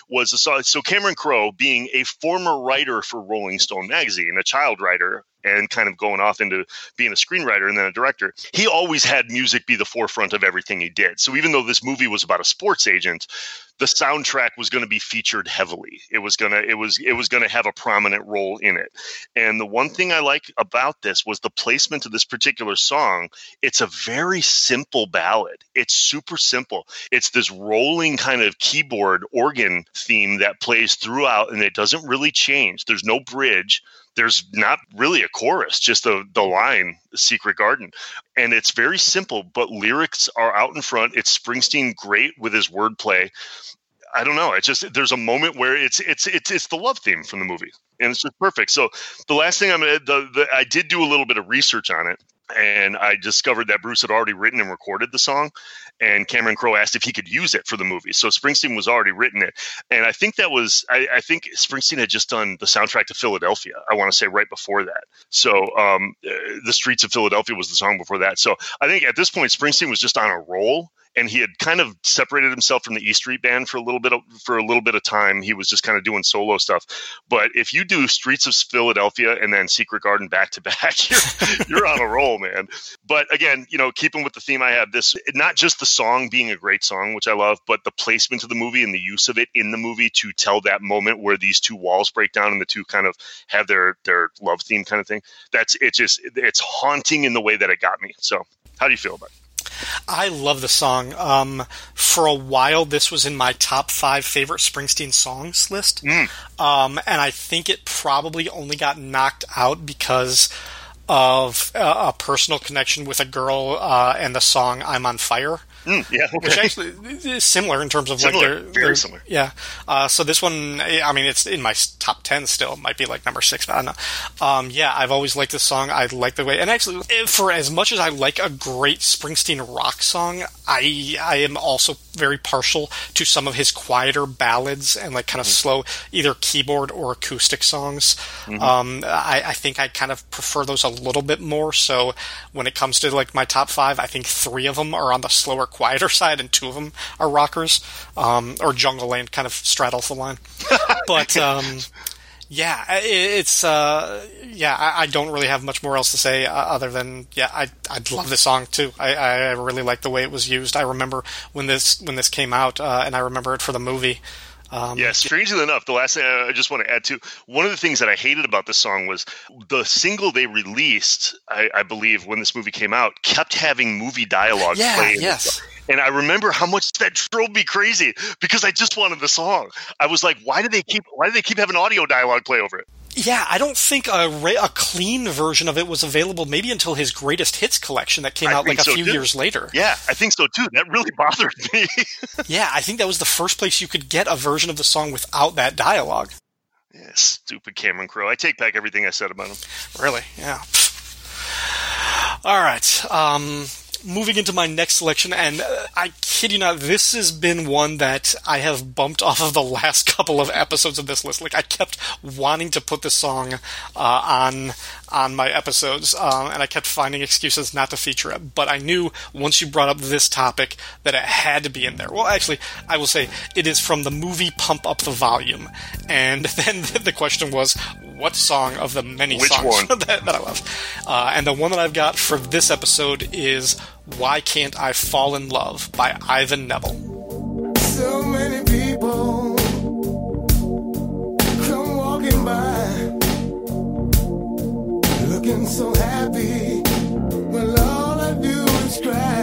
was a so so Cameron Crowe being a former writer for Rolling Stone magazine a child writer and kind of going off into being a screenwriter and then a director, he always had music be the forefront of everything he did. So even though this movie was about a sports agent, the soundtrack was going to be featured heavily. It was gonna it was it was gonna have a prominent role in it. And the one thing I like about this was the placement of this particular song. It's a very simple ballad. It's super simple. It's this rolling kind of keyboard organ theme that plays throughout and it doesn't really change. There's no bridge there's not really a chorus, just the the line "Secret Garden," and it's very simple. But lyrics are out in front. It's Springsteen great with his wordplay. I don't know. It's just there's a moment where it's it's it's it's the love theme from the movie, and it's just perfect. So the last thing I'm gonna the, the I did do a little bit of research on it, and I discovered that Bruce had already written and recorded the song, and Cameron Crowe asked if he could use it for the movie. So Springsteen was already written it, and I think that was I, I think Springsteen had just done the soundtrack to Philadelphia. I want to say right before that. So um, the Streets of Philadelphia was the song before that. So I think at this point Springsteen was just on a roll and he had kind of separated himself from the E Street Band for a little bit of, for a little bit of time. He was just kind of doing solo stuff. But if you do Streets of Philadelphia and then Secret Garden back to back, you're you're on a roll, man. But again, you know, keeping with the theme I have, this not just the song being a great song, which I love, but the placement of the movie and the use of it in the movie to tell that moment where these two walls break down and the two kind of have their their love theme kind of thing. That's it. Just it's haunting in the way that it got me. So, how do you feel about it? I love the song. Um, for a while, this was in my top five favorite Springsteen songs list. Mm. Um, and I think it probably only got knocked out because of uh, a personal connection with a girl uh, and the song "I'm on Fire." Mm, yeah, okay. which actually is similar in terms of Similar, like their, very their- similar. Yeah. Uh, so this one, I mean, it's in my top ten still. It might be like number six, but I don't know. Um, yeah, I've always liked this song. I like the way, and actually, eh, for as much as I like a great Springsteen rock song, I I am also very partial to some of his quieter ballads and like kind of slow, either keyboard or acoustic songs. Um, I, I think I kind of prefer those a little bit more. So when it comes to like my top five, I think three of them are on the slower, quieter side, and two of them are rockers. Um, or Jungleland kind of straddles the line. but um, yeah, it's uh, yeah. I, I don't really have much more else to say uh, other than yeah, I I love this song too. I, I really like the way it was used. I remember when this when this came out, uh, and I remember it for the movie. Um, Yeah, strangely enough, the last thing I just want to add to one of the things that I hated about this song was the single they released, I, I believe, when this movie came out, kept having movie dialogue Yeah, yes. And I remember how much that drove me crazy because I just wanted the song. I was like, why do they keep why do they keep having audio dialogue play over it? Yeah, I don't think a, a clean version of it was available maybe until his greatest hits collection that came I out like a so, few too. years later. Yeah, I think so too. That really bothered me. Yeah, I think that was the first place you could get a version of the song without that dialogue. yeah, stupid Cameron Crowe. I take back everything I said about him. Really? Yeah. All right. Um, moving into my next selection, and uh, I kid you not, this has been one that I have bumped off of the last couple of episodes of this list. Like I kept wanting to put this song uh, on on my episodes, um, and I kept finding excuses not to feature it. But I knew once you brought up this topic that it had to be in there. Well, actually, I will say it is from the movie Pump Up the Volume, and then the question was, what song of the many Which songs that, that I love. Uh, and the one that I've got for this episode is Why Can't I Fall in Love by Ivan Neville. So many people come walking by, looking so happy. All I do is cry.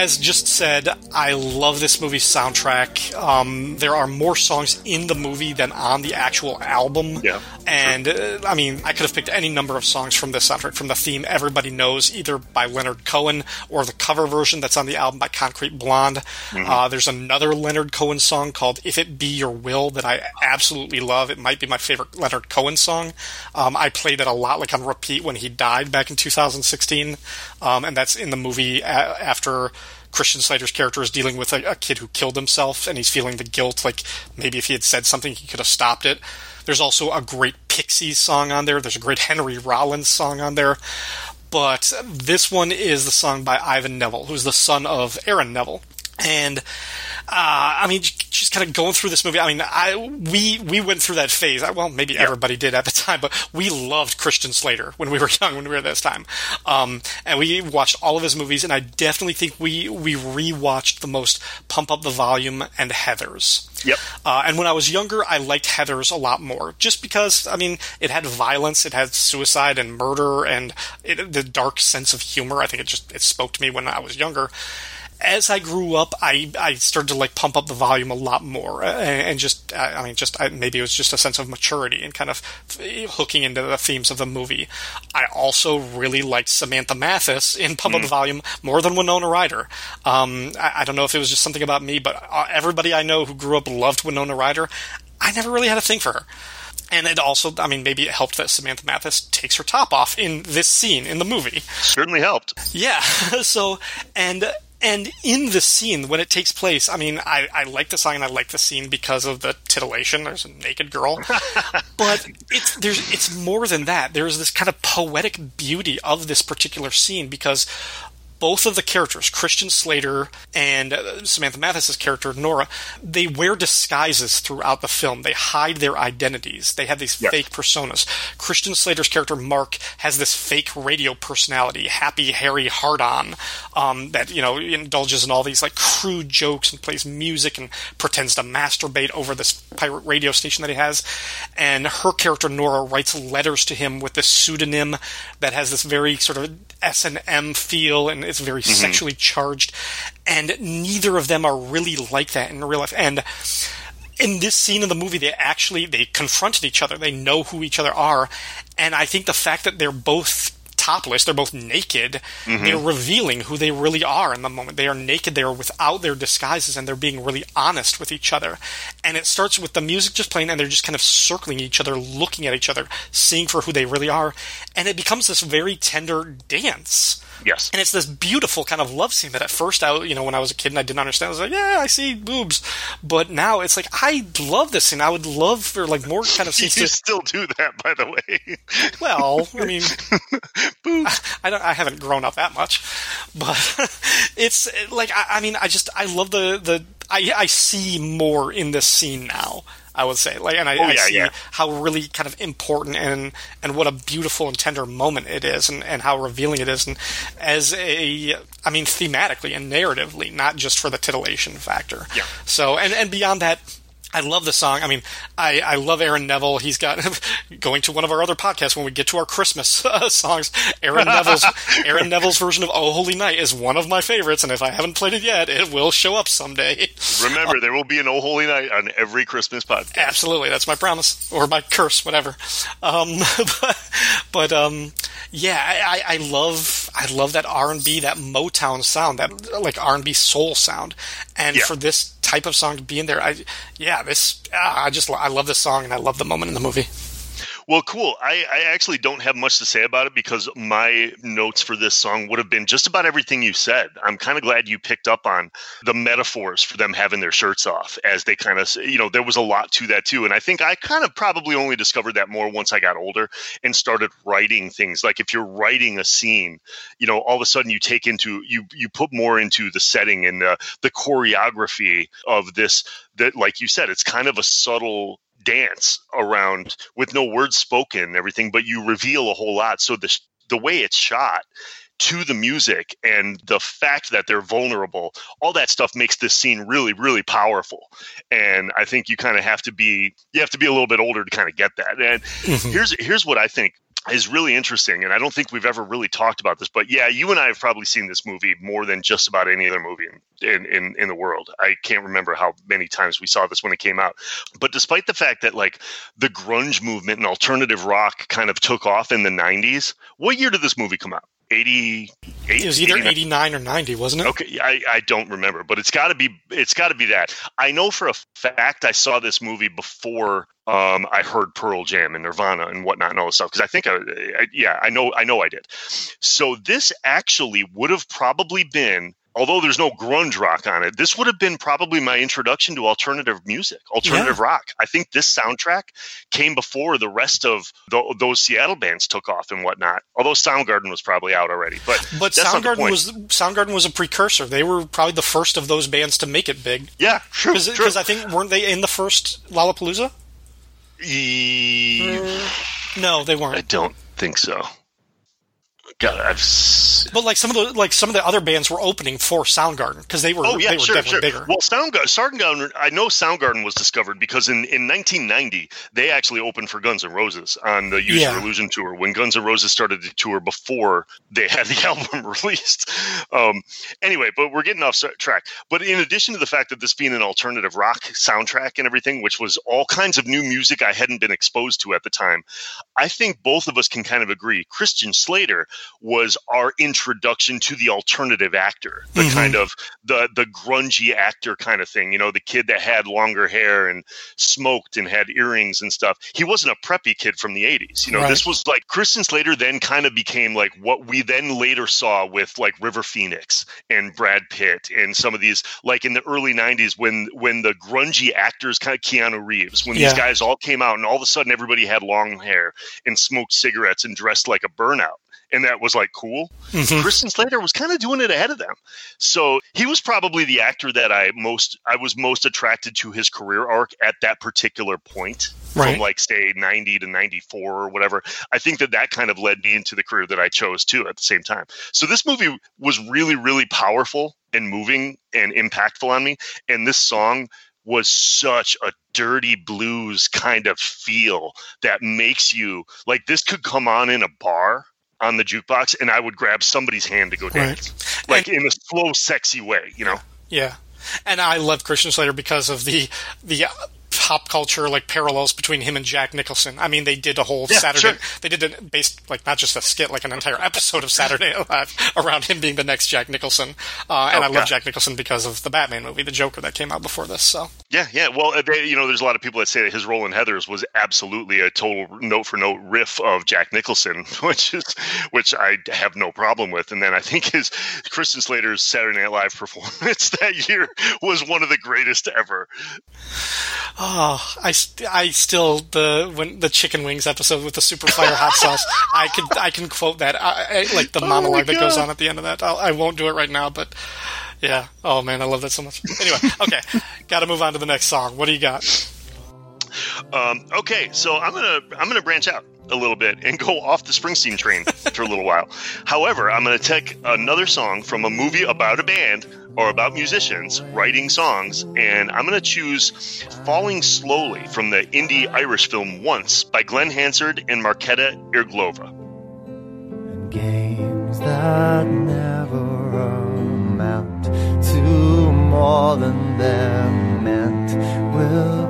As just said, I love this movie's soundtrack. Um, there are more songs in the movie than on the actual album. Yeah. And, uh, I mean, I could have picked any number of songs from this soundtrack, from the theme Everybody Knows, either by Leonard Cohen or the cover version that's on the album by Concrete Blonde. Uh, there's another Leonard Cohen song called If It Be Your Will that I absolutely love. It might be my favorite Leonard Cohen song. Um, I played it a lot, like on repeat when he died back in 2016. Um, and that's in the movie a- after Christian Slater's character is dealing with a, a kid who killed himself and he's feeling the guilt, like maybe if he had said something, he could have stopped it. There's also a great Pixies song on there. There's a great Henry Rollins song on there. But this one is the song by Ivan Neville, who's the son of Aaron Neville. And I mean, just kind of going through this movie. I mean, I we we went through that phase. Well, maybe everybody did at the time, but we loved Christian Slater when we were young, when we were at this time, um, and we watched all of his movies. And I definitely think we we rewatched the most Pump Up the Volume and Heather's. Yep. Uh, and when I was younger, I liked Heather's a lot more, just because I mean, it had violence, it had suicide and murder, and it, the dark sense of humor. I think it just it spoke to me when I was younger as I grew up, I, I started to like pump up the volume a lot more, uh, and, just I I mean, just I, maybe it was just a sense of maturity and kind of hooking into the themes of the movie. I also really liked Samantha Mathis in Pump Up the Volume more than Winona Ryder. Um, I, I don't know if it was just something about me, but uh, everybody I know who grew up loved Winona Ryder. I never really had a thing for her. And it also, I mean, maybe it helped that Samantha Mathis takes her top off in this scene in the movie. Certainly helped. Yeah. So and and in the scene when it takes place, I mean, I, I like the song and I like the scene because of the titillation. There's a naked girl, but it's there's it's more than that. There's this kind of poetic beauty of this particular scene because both of the characters, Christian Slater and uh, Samantha Mathis's character Nora, they wear disguises throughout the film. They hide their identities. They have these Yeah. fake personas. Christian Slater's character Mark has this fake radio personality, happy Harry Hardon, um, that you know indulges in all these like crude jokes and plays music and pretends to masturbate over this pirate radio station that he has. And her character Nora writes letters to him with this pseudonym that has this very sort of S and M feel, and it's very mm-hmm. sexually charged. And neither of them are really like that in real life. And in this scene of the movie they actually they confronted each other. They know who each other are. And i think the fact that they're both topless they're both naked mm-hmm. they're revealing who they really are in the moment. They are naked they are without their disguises and they're being really honest with each other. And it starts with the music just playing and they're just kind of circling each other looking at each other seeing for who they really are. And it becomes this very tender dance Yes. and it's this beautiful kind of love scene that at first I, you know, when I was a kid and I didn't understand, I was like, yeah, I see boobs. But now it's like, I love this scene. I would love for like more kind of You scenes to, still do that, by the way. well, I mean, I don't, I haven't grown up that much, but it's like, I, I mean, I just, I love the, the, I, I see more in this scene now. I would say, like, and I, Oh, I see yeah. how really kind of important and and what a beautiful and tender moment it is, and, and how revealing it is, and as a, I mean, thematically and narratively, not just for the titillation factor. Yeah. So, and and beyond that. I love the song. I mean, I, I love Aaron Neville. He's got going to one of our other podcasts when we get to our Christmas uh, songs. Aaron Neville's Aaron Neville's version of "Oh Holy Night" is one of my favorites, and if I haven't played it yet, it will show up someday. Remember, there will be an Oh Holy Night on every Christmas podcast. Absolutely, that's my promise or my curse, whatever. Um, but, but um, yeah, I, I love I love that R and B, that Motown sound, that like R and B soul sound, and Yeah. for this type of song to be in there, I yeah, this ah, I just I love this song and I love the moment in the movie. Well, cool. I, I actually don't have much to say about it because my notes for this song would have been just about everything you said. I'm kind of glad you picked up on the metaphors for them having their shirts off as they kind of, you know, there was a lot to that too. And I think I kind of probably only discovered that more once I got older and started writing things. Like if you're writing a scene, you know, all of a sudden you take into, you, you put more into the setting and the, the choreography of this, that, like you said, it's kind of a subtle dance around with no words spoken and everything, but you reveal a whole lot. So the the way it's shot to the music and the fact that they're vulnerable, all that stuff makes this scene really, really powerful. And I think you kind of have to be you have to be a little bit older to kind of get that. And mm-hmm. here's here's what I think. Is really interesting and i don't think we've ever really talked about this but yeah you and i have probably seen this movie more than just about any other movie in, in, in the world. I can't remember how many times we saw this when it came out. But despite the fact that like the grunge movement and alternative rock kind of took off in the 90s what year did this movie come out 88 It was either 89 or 90, wasn't it? Okay, I, I don't remember, but it's got to be it's got to be that. I know for a fact I saw this movie before um, I heard Pearl Jam and Nirvana and whatnot and all this stuff because I think I, I yeah I know I know I did. So this actually would have probably been although there's no grunge rock on it, this would have been probably my introduction to alternative music, alternative yeah. rock. I think this soundtrack came before the rest of the, those Seattle bands took off and whatnot. Although Soundgarden was probably out already, but but Soundgarden was Soundgarden was a precursor. They were probably the first of those bands to make it big. Yeah, true. Because I think weren't they in the first Lollapalooza? E- no, they weren't. I don't think so. God, I've. But like some of the like some of the other bands were opening for Soundgarden because they were oh, yeah, they were sure, definitely sure. bigger. Well, Soundgarden, Soundgarden, I know Soundgarden was discovered because in, in 1990 they actually opened for Guns N' Roses on the Use yeah. Your Illusion tour when Guns N' Roses started the tour before they had the album released. Um, anyway, but we're getting off track. But in addition to the fact that this being an alternative rock soundtrack and everything, which was all kinds of new music I hadn't been exposed to at the time, I think both of us can kind of agree. Christian Slater was our introduction to the alternative actor, the mm-hmm. kind of the the grungy actor kind of thing. You know, the kid that had longer hair and smoked and had earrings and stuff. He wasn't a preppy kid from the '80s. You know, right. this was like Christian Slater. Then kind of became like what we then later saw with like River Phoenix and Brad Pitt and some of these like in the early '90s when when the grungy actors kind of Keanu Reeves when yeah. these guys all came out and all of a sudden everybody had long hair and smoked cigarettes and dressed like a burnout and that was like cool. Mm-hmm. Christian Slater was kind of doing it ahead of them. So he was probably the actor that I most I was most attracted to his career arc at that particular point. Right. From like say 90 to 94 or whatever. I think that that kind of led me into the career that I chose too at the same time. So this movie was really really powerful and moving and impactful on me and this song was such a dirty blues kind of feel that makes you like this could come on in a bar on the jukebox and I would grab somebody's hand to go dance. Right. Like and, in a slow, sexy way, you know? Yeah. And I love Christian Slater because of the the pop culture like parallels between him and Jack Nicholson. I mean, they did a whole yeah, Saturday. Sure. They did a based like not just a skit, like an entire episode of Saturday Night Live around him being the next Jack Nicholson. Uh, and oh, I love Jack Nicholson because of the Batman movie, The Joker, that came out before this. So yeah, yeah. Well, uh, they, you know, there's a lot of people that say that his role in Heather's was absolutely a total note for note riff of Jack Nicholson, which is which I have no problem with. And then I think his Christian Slater's Saturday Night Live performance that year was one of the greatest ever. Oh, I, I still the when the chicken wings episode with the super fire hot sauce. I can I can quote that I, I, like the oh monologue that goes on at the end of that. I'll, I will not do it right now, but yeah. Oh man, I love that so much. Anyway, okay, got to move on to the next song. What do you got? Um, okay, so I'm gonna I'm gonna branch out a little bit and go off the Springsteen train for a little while. However, I'm gonna take another song from a movie about a band or about musicians writing songs, and I'm going to choose Falling Slowly from the indie Irish film Once by Glen Hansard and Marketa Irglova. Games that never amount to more than they're meant will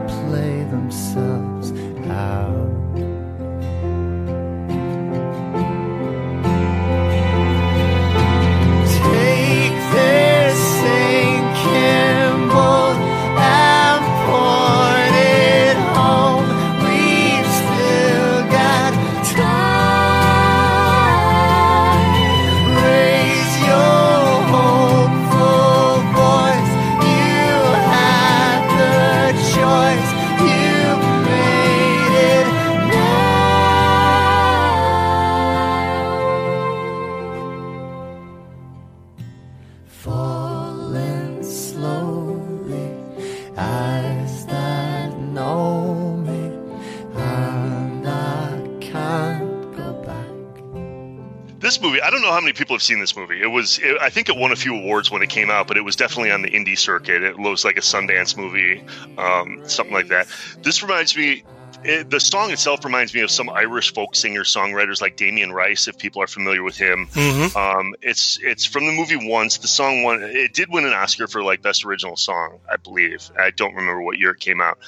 have seen this movie. It was, it, I think, it won a few awards when it came out, but it was definitely on the indie circuit. It was like a Sundance movie, um, something like that. This reminds me it, the song itself reminds me of some Irish folk singer songwriters like Damien Rice, if people are familiar with him. Mm-hmm. Um, it's it's from the movie Once. The song won. It did win an Oscar for like best original song, I believe. I don't remember what year it came out,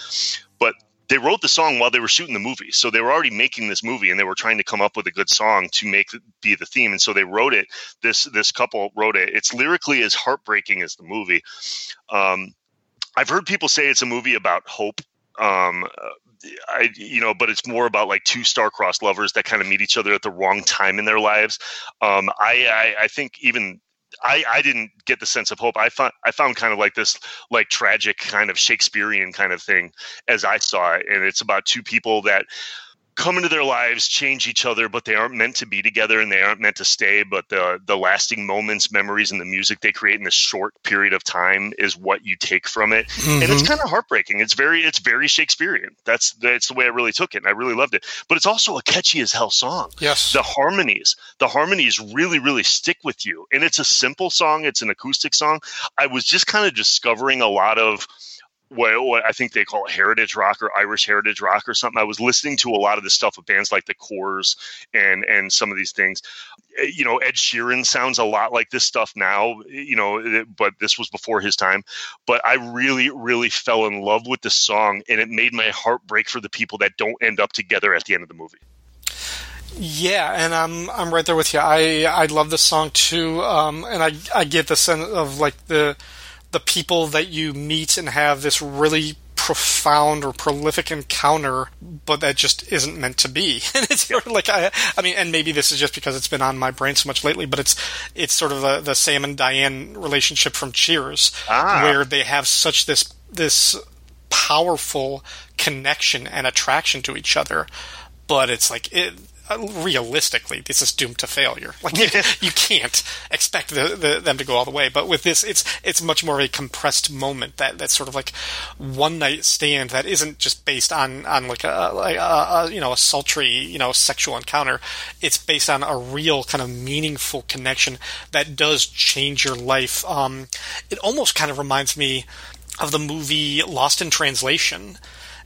but they wrote the song while they were shooting the movie. So they were already making this movie and they were trying to come up with a good song to make be the theme. And so they wrote it. This this couple wrote it. It's lyrically as heartbreaking as the movie. Um, I've heard people say it's a movie about hope. Um, I, you know, but it's more about like two star-crossed lovers that kind of meet each other at the wrong time in their lives. Um, I, I, I think even I, I didn't get the sense of hope. I found I found kind of like this like tragic kind of Shakespearean kind of thing as I saw it, and it's about two people that come into their lives, change each other, but they aren't meant to be together and they aren't meant to stay. But the the lasting moments, memories, and the music they create in this short period of time is what you take from it, Mm-hmm. and it's kind of heartbreaking. It's very it's very Shakespearean. That's that's the way I really took it, and I really loved it. But it's also a catchy as hell song Yes. the harmonies the harmonies really really stick with you and it's a simple song it's an acoustic song i was just kind of discovering a lot of what, what i think they call it heritage rock or irish heritage rock or something. I was listening to a lot of this stuff with bands like the Corrs and and some of these things. Eh, you know ed sheeran sounds a lot like this stuff now you know eh, but this was before his time. But i really really fell in love with this song and it made my heart break for the people that don't end up together at the end of the movie. Yeah, and I'm I'm right there with you. I I love this song too, um, and I I get the sense of like the the people that you meet and have this really profound or prolific encounter, but that just isn't meant to be. And it's sort of like I I mean, and maybe this is just because it's been on my brain so much lately, but it's it's sort of the the Sam and Diane relationship from Cheers, Ah. where they have such this this powerful connection and attraction to each other, but it's like it. Realistically, this is doomed to failure. Like you, you can't expect the, the, them to go all the way. But with this, it's it's much more of a compressed moment that that's sort of like one night stand that isn't just based on on like a like a, a you know a sultry you know sexual encounter. It's based on a real kind of meaningful connection that does change your life. Um, it almost kind of reminds me of the movie Lost in Translation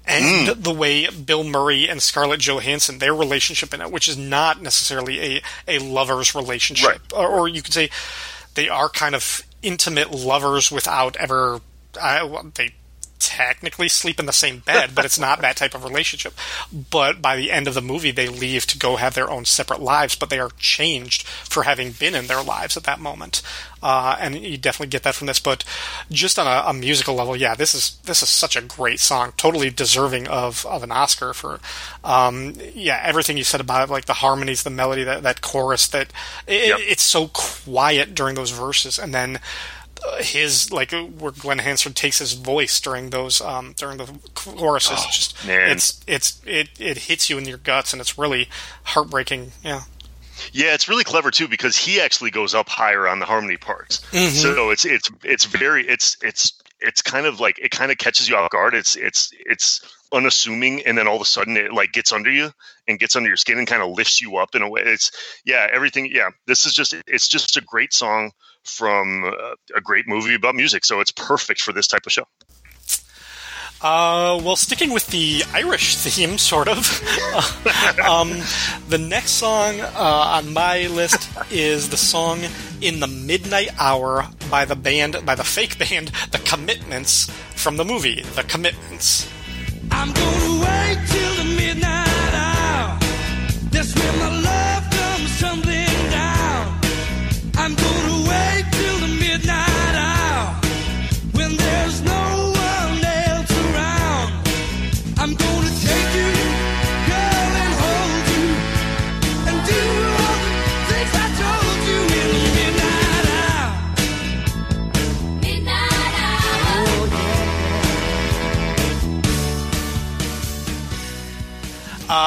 and mm. the way Bill Murray and Scarlett Johansson, their relationship in it, which is not necessarily a, a lover's relationship, Right. or, or you could say they are kind of intimate lovers without ever. Well, they technically sleep in the same bed, but it's not that type of relationship. But by the end of the movie, they leave to go have their own separate lives, but they are changed for having been in their lives at that moment. Uh, and you definitely get that from this. But just on a, a musical level, yeah, this is this is such a great song, totally deserving of, of an Oscar for, um, yeah, everything you said about it, like the harmonies, the melody, that that chorus, that it, Yep. it's so quiet during those verses, and then his like where Glen Hansard takes his voice during those um during the choruses just man. it's it's it it hits you in your guts and it's really heartbreaking yeah Yeah, it's really clever too because he actually goes up higher on the harmony parts. Mm-hmm. So it's it's it's very it's it's it's kind of like it kind of catches you off guard. It's it's it's unassuming and then all of a sudden it like gets under you and gets under your skin and kind of lifts you up in a way. It's yeah, everything yeah, this is just it's just a great song from uh, a great movie about music. So it's perfect for this type of show. uh well sticking with the Irish theme sort of um the next song uh, on my list is the song in the midnight hour by the band by the fake band the commitments from the movie the commitments I'm gonna wait till the midnight hour. That's when my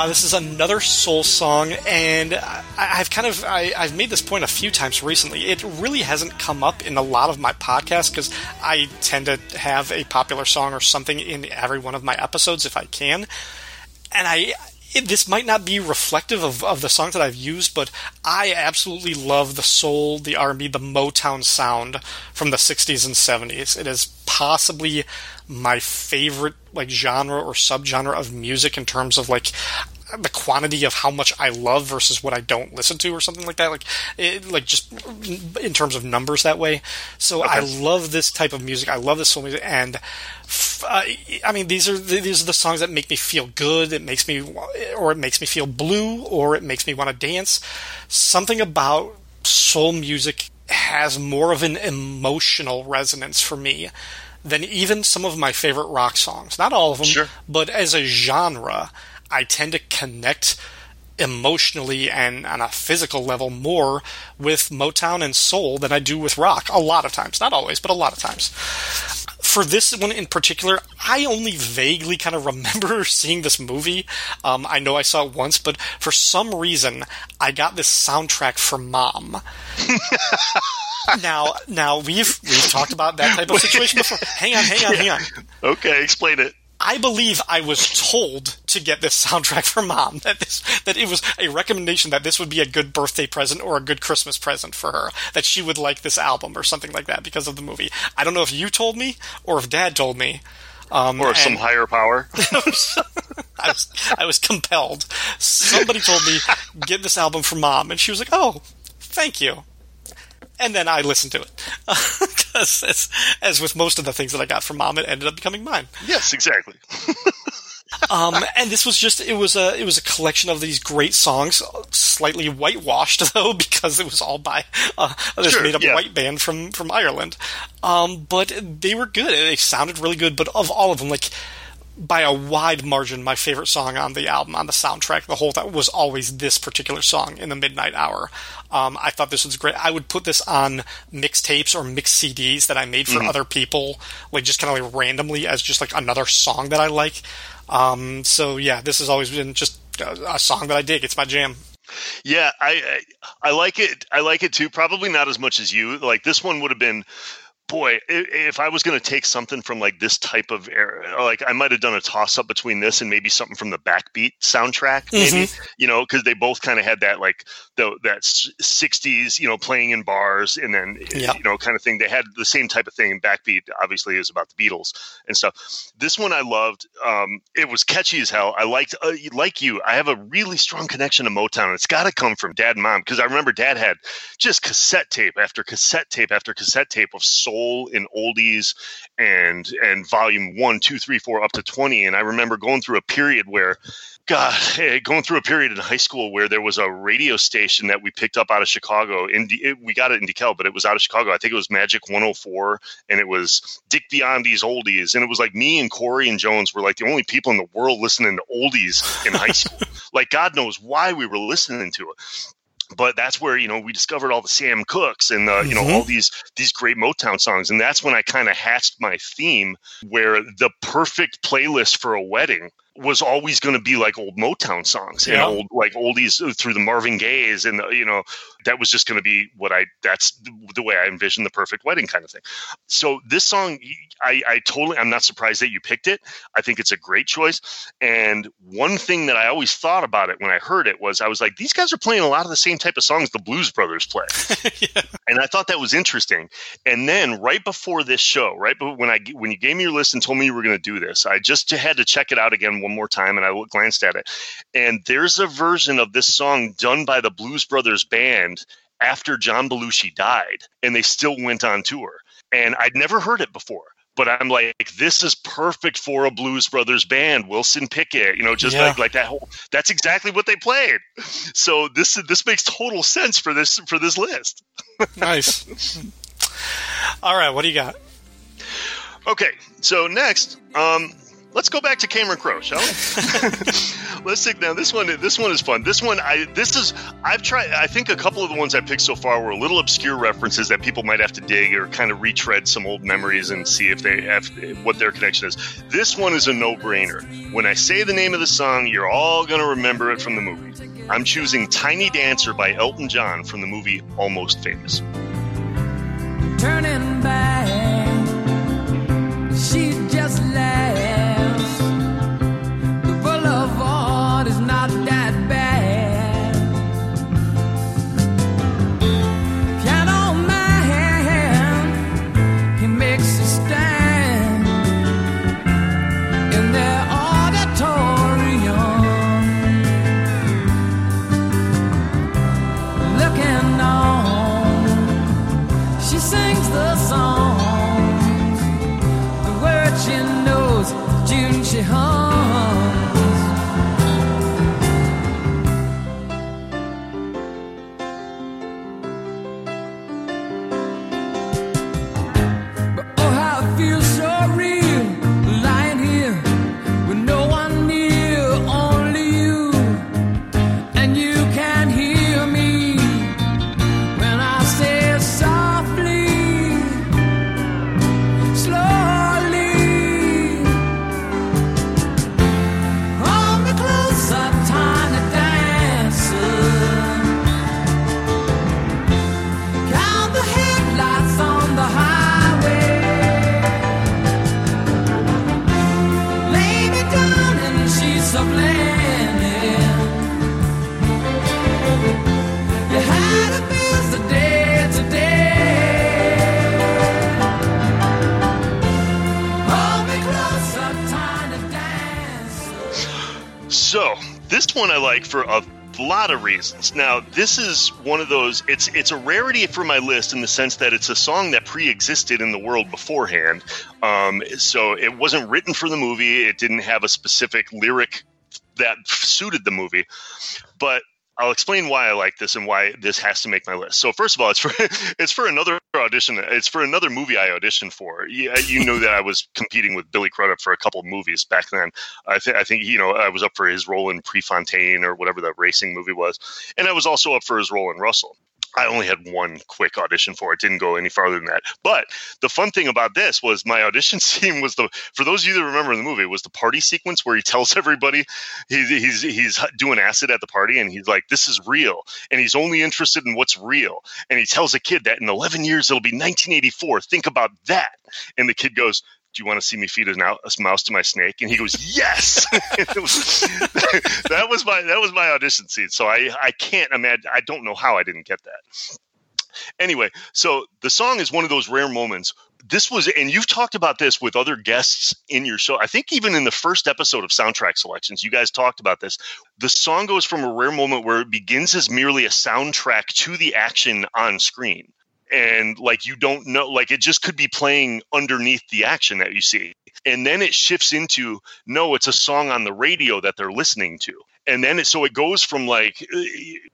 this is another soul song, and I, I've kind of I, I've made this point a few times recently. It really hasn't come up in a lot of my podcasts because I tend to have a popular song or something in every one of my episodes if I can, and I it, this might not be reflective of, of the songs that I've used, but I absolutely love the soul, the R&B, the Motown sound from the 60s and 70s. It is possibly my favorite like genre or subgenre of music in terms of like the quantity of how much I love versus what I don't listen to or something like that. Like, it, like just in terms of numbers that way. So I love this type of music. I love this soul music, and f- uh, I mean these are these are the songs that make me feel good. It makes me, or it makes me feel blue, or it makes me want to dance. Something about soul music has more of an emotional resonance for me than even some of my favorite rock songs. Not all of them, Sure. but as a genre, I tend to connect emotionally and on a physical level more with Motown and soul than I do with rock. A lot of times, not always, but a lot of times. For this one in particular, I only vaguely kind of remember seeing this movie. Um, I know I saw it once, but for some reason, I got this soundtrack for Mom. now, now we've we've talked about that type of situation before. Hang on, hang on, hang on. Okay, explain it. I believe I was told to get this soundtrack for mom. That this that it was a recommendation that this would be a good birthday present or a good Christmas present for her. That she would like this album or something like that because of the movie. I don't know if you told me or if Dad told me. Um, Or some higher power. I was I was compelled. Somebody told me get this album for mom, and she was like, "Oh, thank you." And then I listened to it because, as, as with most of the things that I got from mom, it ended up becoming mine. yes, exactly. Um, and this was just it was a it was a collection of these great songs, slightly whitewashed though because it was all by uh, this Sure, made up yeah. white band from from Ireland. Um, but they were good. They sounded really good. But of all of them, like by a wide margin, my favorite song on the album, on the soundtrack, the whole that was always this particular song in the midnight hour. Um, I thought this was great. I would put this on mixtapes or mix CDs that I made for other people, like just kind of like randomly as just like another song that I like. Um, so yeah, this has always been just a, a song that I dig. It's my jam. Yeah, I, I I like it. I like it too. Probably not as much as you. Like this one would have been. Boy, if I was going to take something from like this type of era, like I might have done a toss up between this and maybe something from the Backbeat soundtrack, maybe mm-hmm. you know, because they both kind of had that like the that '60s, you know, playing in bars and then Yeah. you know kind of thing. They had the same type of thing. Backbeat obviously is about the Beatles and stuff. This one I loved. Um, it was catchy as hell. I liked, uh, like you, I have a really strong connection to Motown. It's got to come from Dad and Mom because I remember Dad had just cassette tape after cassette tape after cassette tape of soul and oldies and and volume one, two, three, four, up to twenty. And I remember going through a period where. God, eh, going through a period in high school where there was a radio station that we picked up out of Chicago. In D- it, we got it in DeKalb, but it was out of Chicago. I think it was Magic 104, and it was Dick Biondi these oldies, and it was like me and Corey and Jones were like the only people in the world listening to oldies in high school. like God knows why we were listening to it. But that's where you know we discovered all the Sam Cookes and uh, you know all these these great Motown songs, and that's when I kind of hatched my theme, where the perfect playlist for a wedding was always going to be like old Motown songs and old like oldies through the Marvin Gaye's and the, you know that was just going to be what I that's the way I envisioned the perfect wedding kind of thing. So this song, I, I totally I'm not surprised that you picked it. I think it's a great choice. And one thing that I always thought about it when I heard it was I was like, these guys are playing a lot of the same type of songs the Blues Brothers play, and I thought that was interesting. And then right before this show, right when I when you gave me your list and told me you were going to do this, I just had to check it out again one more time, and I glanced at it, and there's a version of this song done by the Blues Brothers band after John Belushi died, and they still went on tour, and I'd never heard it before. But I'm like, this is perfect for a Blues Brothers band. Wilson Pickett, you know, just Yeah. like like that whole. That's exactly what they played. So this this makes total sense for this for this list. Nice. All right, what do you got? Okay, so next, um, let's go back to Cameron Crowe, shall we? let's take now this one. This one is fun. This one, I this is I've tried. I think a couple of the ones I picked so far were little obscure references that people might have to dig or kind of retread some old memories and see if they have what their connection is. This one is a no-brainer. When I say the name of the song, you're all gonna remember it from the movie. I'm choosing "Tiny Dancer" by Elton John from the movie Almost Famous. This one I like for a lot of reasons. Now this is one of those. It's it's a rarity for my list in the sense that it's a song that pre-existed in the world beforehand. Um, so it wasn't written for the movie. It didn't have a specific lyric that suited the movie, but. I'll explain why I like this and why this has to make my list. So first of all, it's for it's for another audition. It's for another movie I auditioned for. Yeah, you know that I was competing with Billy Crudup for a couple movies back then. I, I think you know I was up for his role in Prefontaine or whatever that racing movie was, and I was also up for his role in Russell. I only had one quick audition for it. Didn't go any farther than that. But the fun thing about this was my audition scene was the for those of you that remember the movie was the party sequence where he tells everybody he's he's he's doing acid at the party and he's like this is real and he's only interested in what's real and he tells a kid that in 11 years it'll be 1984. Think about that. And the kid goes. Do you want to see me feed a, mouse to my snake? And he goes, "Yes." That was my that was my audition scene. So I I can't imagine. I don't know how I didn't get that. Anyway, so the song is one of those rare moments. This was, and you've talked about this with other guests in your show. I think even in the first episode of Soundtrack Selections, you guys talked about this. The song goes from a rare moment where it begins as merely a soundtrack to the action on screen. And like you don't know, like it just could be playing underneath the action that you see. And then it shifts into no, it's a song on the radio that they're listening to and then it, so it goes from like uh,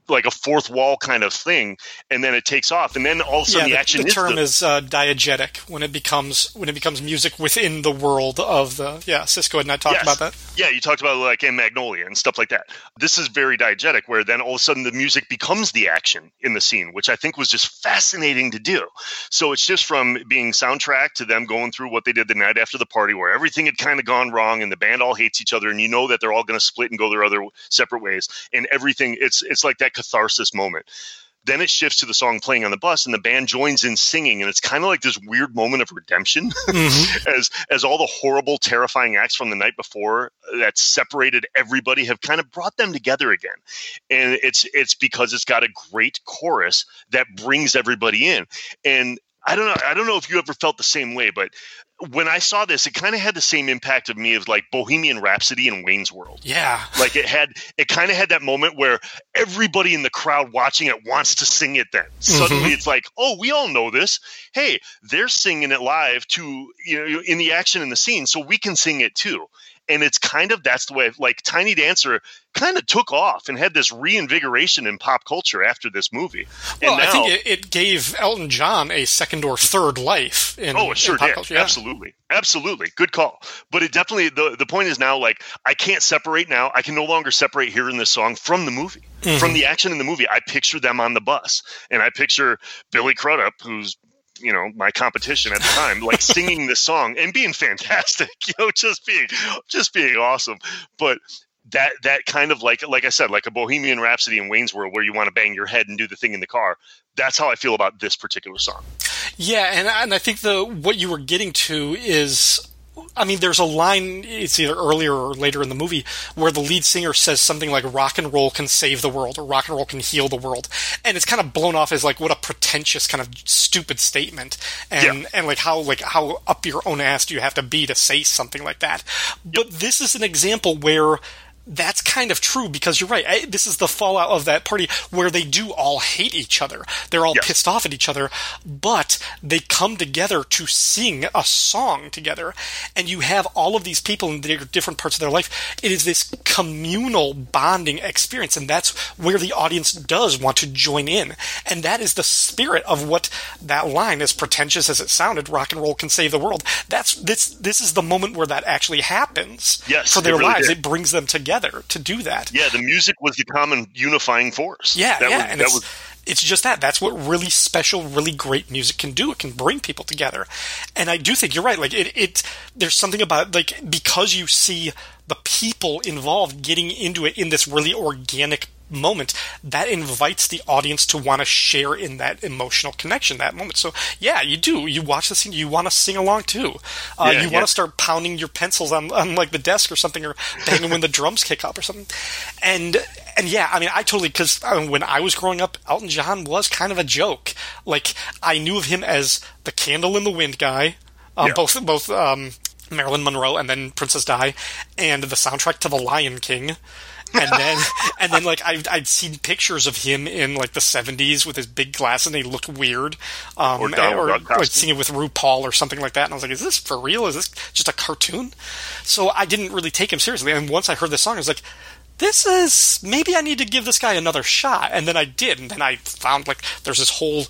like a fourth wall kind of thing, and then it takes off, and then all of a sudden yeah, the action the is term the, is uh, diegetic when it becomes when it becomes music within the world of the yeah. Cisco and I talked Yes. about that. Yeah, you talked about like in Magnolia and stuff like that. This is very diegetic, where then all of a sudden the music becomes the action in the scene, which I think was just fascinating to do. So it's just from being soundtrack to them going through what they did the night after the party, where everything had kind of gone wrong and the band all hates each other, and you know that they're all going to split and go their other separate ways, and everything. It's it's like that catharsis moment. Then it shifts to the song playing on the bus, and the band joins in singing, and it's kind of like this weird moment of redemption, mm-hmm. as as all the horrible, terrifying acts from the night before that separated everybody have kind of brought them together again, and it's it's because it's got a great chorus that brings everybody in, and I don't know, I don't know if you ever felt the same way, but when I saw this, it kind of had the same impact of me as like Bohemian Rhapsody and Wayne's World. Yeah, like it had it kind of had that moment where everybody in the crowd watching it wants to sing it then. Mm-hmm. Suddenly it's like oh we all know this. Hey they're singing it live to you know in the action in the scene so we can sing it too and it's kind of that's the way like tiny dancer kind of took off and had this reinvigoration in pop culture after this movie and well, now I think it, it gave Elton John a second or third life. In, Oh, it sure did. culture, yeah. Absolutely. Absolutely. Good call. But it definitely the the point is now like I can't separate now. I can no longer separate hearing this song from the movie. Mm-hmm. From the action in the movie. I picture them on the bus. And I picture Billy Crudup, who's you know my competition at the time like singing this song and being fantastic you know just being just being awesome but that that kind of like like i said like a bohemian rhapsody in wayne's world where you want to bang your head and do the thing in the car that's how i feel about this particular song Yeah, and and I think the what you were getting to is. I mean, there's a line, it's either earlier or later in the movie, where the lead singer says something like rock and roll can save the world or rock and roll can heal the world. And it's kind of blown off as like what a pretentious kind of stupid statement. And, Yeah. and like how, like how up your own ass do you have to be to say something like that. But this is an example where that's kind of true because you're right. I, this is the fallout of that party where they do all hate each other. They're all Yes. pissed off at each other, but they come together to sing a song together. And you have all of these people in their different parts of their life. It is this communal bonding experience, and that's where the audience does want to join in. And that is the spirit of what that line, as pretentious as it sounded, rock and roll can save the world. That's this. This is the moment where that actually happens Yes, for their really lives. did. It brings them together to do that. Yeah, the music was the common unifying force. Yeah, that yeah, was, and that it's, was it's just that. That's what really special, really great music can do. It can bring people together, and I do think you're right. Like it, it there's something about like because you see the people involved getting into it in this really organic moment that invites the audience to want to share in that emotional connection that moment. So yeah you do. You watch the scene. You want to sing along too. Uh, Yeah, you yeah. want to start pounding your pencils on, on like the desk or something or banging when the drums kick up or something. And and yeah i mean i totally because uh, when i was growing up elton john was kind of a joke. Like i knew of him as the candle in the wind guy um, Yeah. both both um, marilyn monroe and then princess di and the soundtrack to the lion king and then and then like I've, I'd seen pictures of him in like the 70s with his big glasses and he looked weird. Um, Or Duck like seeing it with RuPaul or something like that. And I was like is this for real? Is this just a cartoon? So I didn't really take him seriously. And once I heard this song I was like this is maybe I need to give this guy another shot. And then I did. And then I found like there's this whole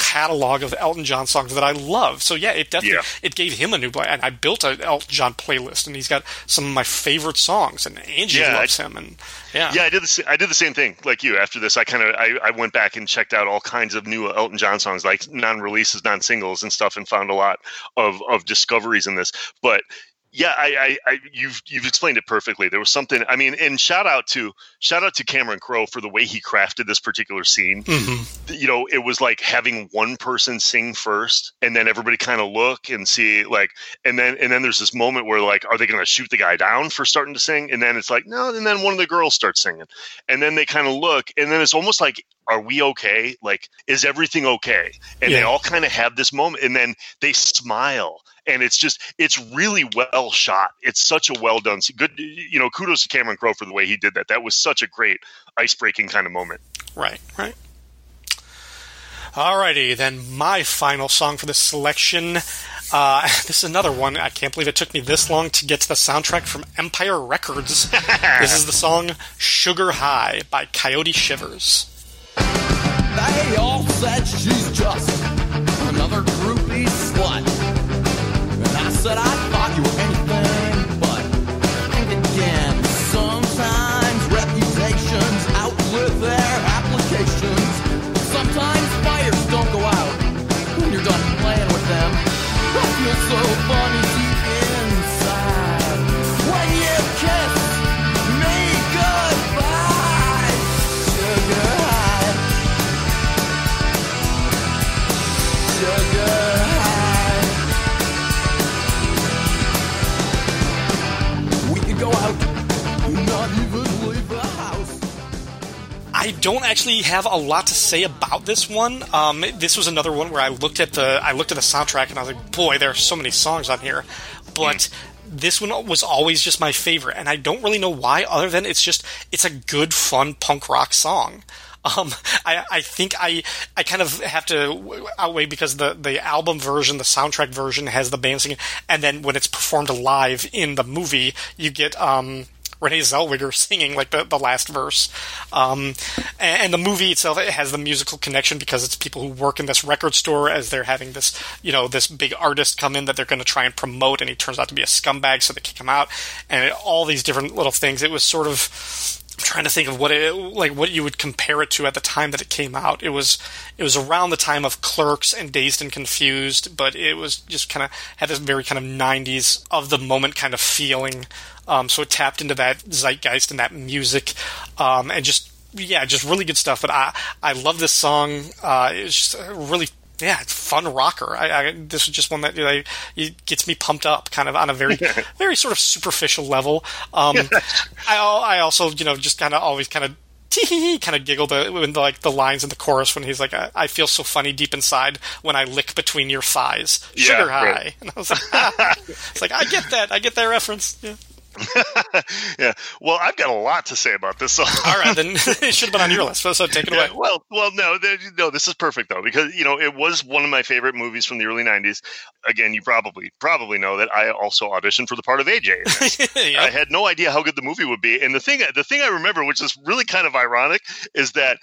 catalog of Elton John songs that I love. So yeah, it definitely Yeah. it gave him a new play. And I built an Elton John playlist, and he's got some of my favorite songs. And Angie Yeah, loves I- him, and yeah, Yeah, I did the I did the same thing like you. After this, I kind of I, I went back and checked out all kinds of new Elton John songs, like non-releases, non-singles, and stuff, and found a lot of of discoveries in this. But yeah, I, I, I you've you've explained it perfectly. There was something. I mean, and shout out to shout out to Cameron Crowe for the way he crafted this particular scene. Mm-hmm. You know, it was like having one person sing first, and then everybody kind of look and see like, and then and then there's this moment where like, are they going to shoot the guy down for starting to sing? And then it's like, no. And then one of the girls starts singing, and then they kind of look, and then it's almost like, are we okay? Like, is everything okay? And they all kind of have this moment, and then they smile, and it's just, it's really well shot. It's such a well done, good. You know, kudos to Cameron Crowe for the way he did that. That was such a great ice breaking kind of moment. right, right. Alrighty, then my final song for this selection. Uh, this is another one. I can't believe it took me this long to get to the soundtrack from Empire Records. this is the song "Sugar High" by Coyote Shivers. They all said she's just another groupie slut. And I I don't actually have a lot to say about this one. Um, this was another one where I looked at the I looked at the soundtrack and I was like, boy, there are so many songs on here. But this one was always just my favorite, and I don't really know why, other than it's just it's a good, fun punk rock song. Um, I, I think I I kind of have to outweigh because the the album version, the soundtrack version, has the band singing, and then when it's performed live in the movie, you get um, Renee Zellweger singing like the, the last verse. Um, and, and the movie itself it has the musical connection because it's people who work in this record store as they're having this, you know, this big artist come in that they're going to try and promote, and he turns out to be a scumbag, so they kick him out, and it, all these different little things. It was sort of. I'm trying to think of what it like what you would compare it to at the time that it came out. It was it was around the time of Clerks and Dazed and Confused, but it was just kind of had this very kind of 90s of the moment kind of feeling. Um, so it tapped into that zeitgeist and that music, um, and just yeah, just really good stuff. But I I love this song. Uh, it's just really yeah, it's fun rocker. I, I this is just one that you know, it gets me pumped up, kind of on a very very sort of superficial level. Um, I I also you know just kind of always kind of. kind of giggled when the, like the lines in the chorus when he's like, I, "I feel so funny deep inside when I lick between your thighs, Yeah, sugar high." right. And I was like, ah. "It's like I get that, I get that reference." Yeah. yeah. Well, I've got a lot to say about this song. All right, then it should have been on your list. So, so take it away. Well, well, no, no, this is perfect though because you know it was one of my favorite movies from the early '90s. Again, you probably probably know that I also auditioned for the part of AJ. Yeah. I had no idea how good the movie would be, and the thing the thing I remember, which is really kind of ironic, is that.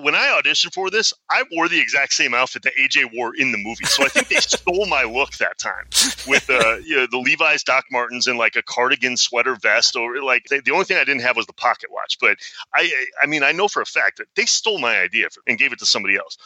When I auditioned for this, I wore the exact same outfit that AJ wore in the movie. So I think they stole my look that time with uh, you know, the Levi's Doc Martens and like a cardigan sweater vest. Or like the, the only thing I didn't have was the pocket watch. But I, I mean, I know for a fact that they stole my idea for, and gave it to somebody else.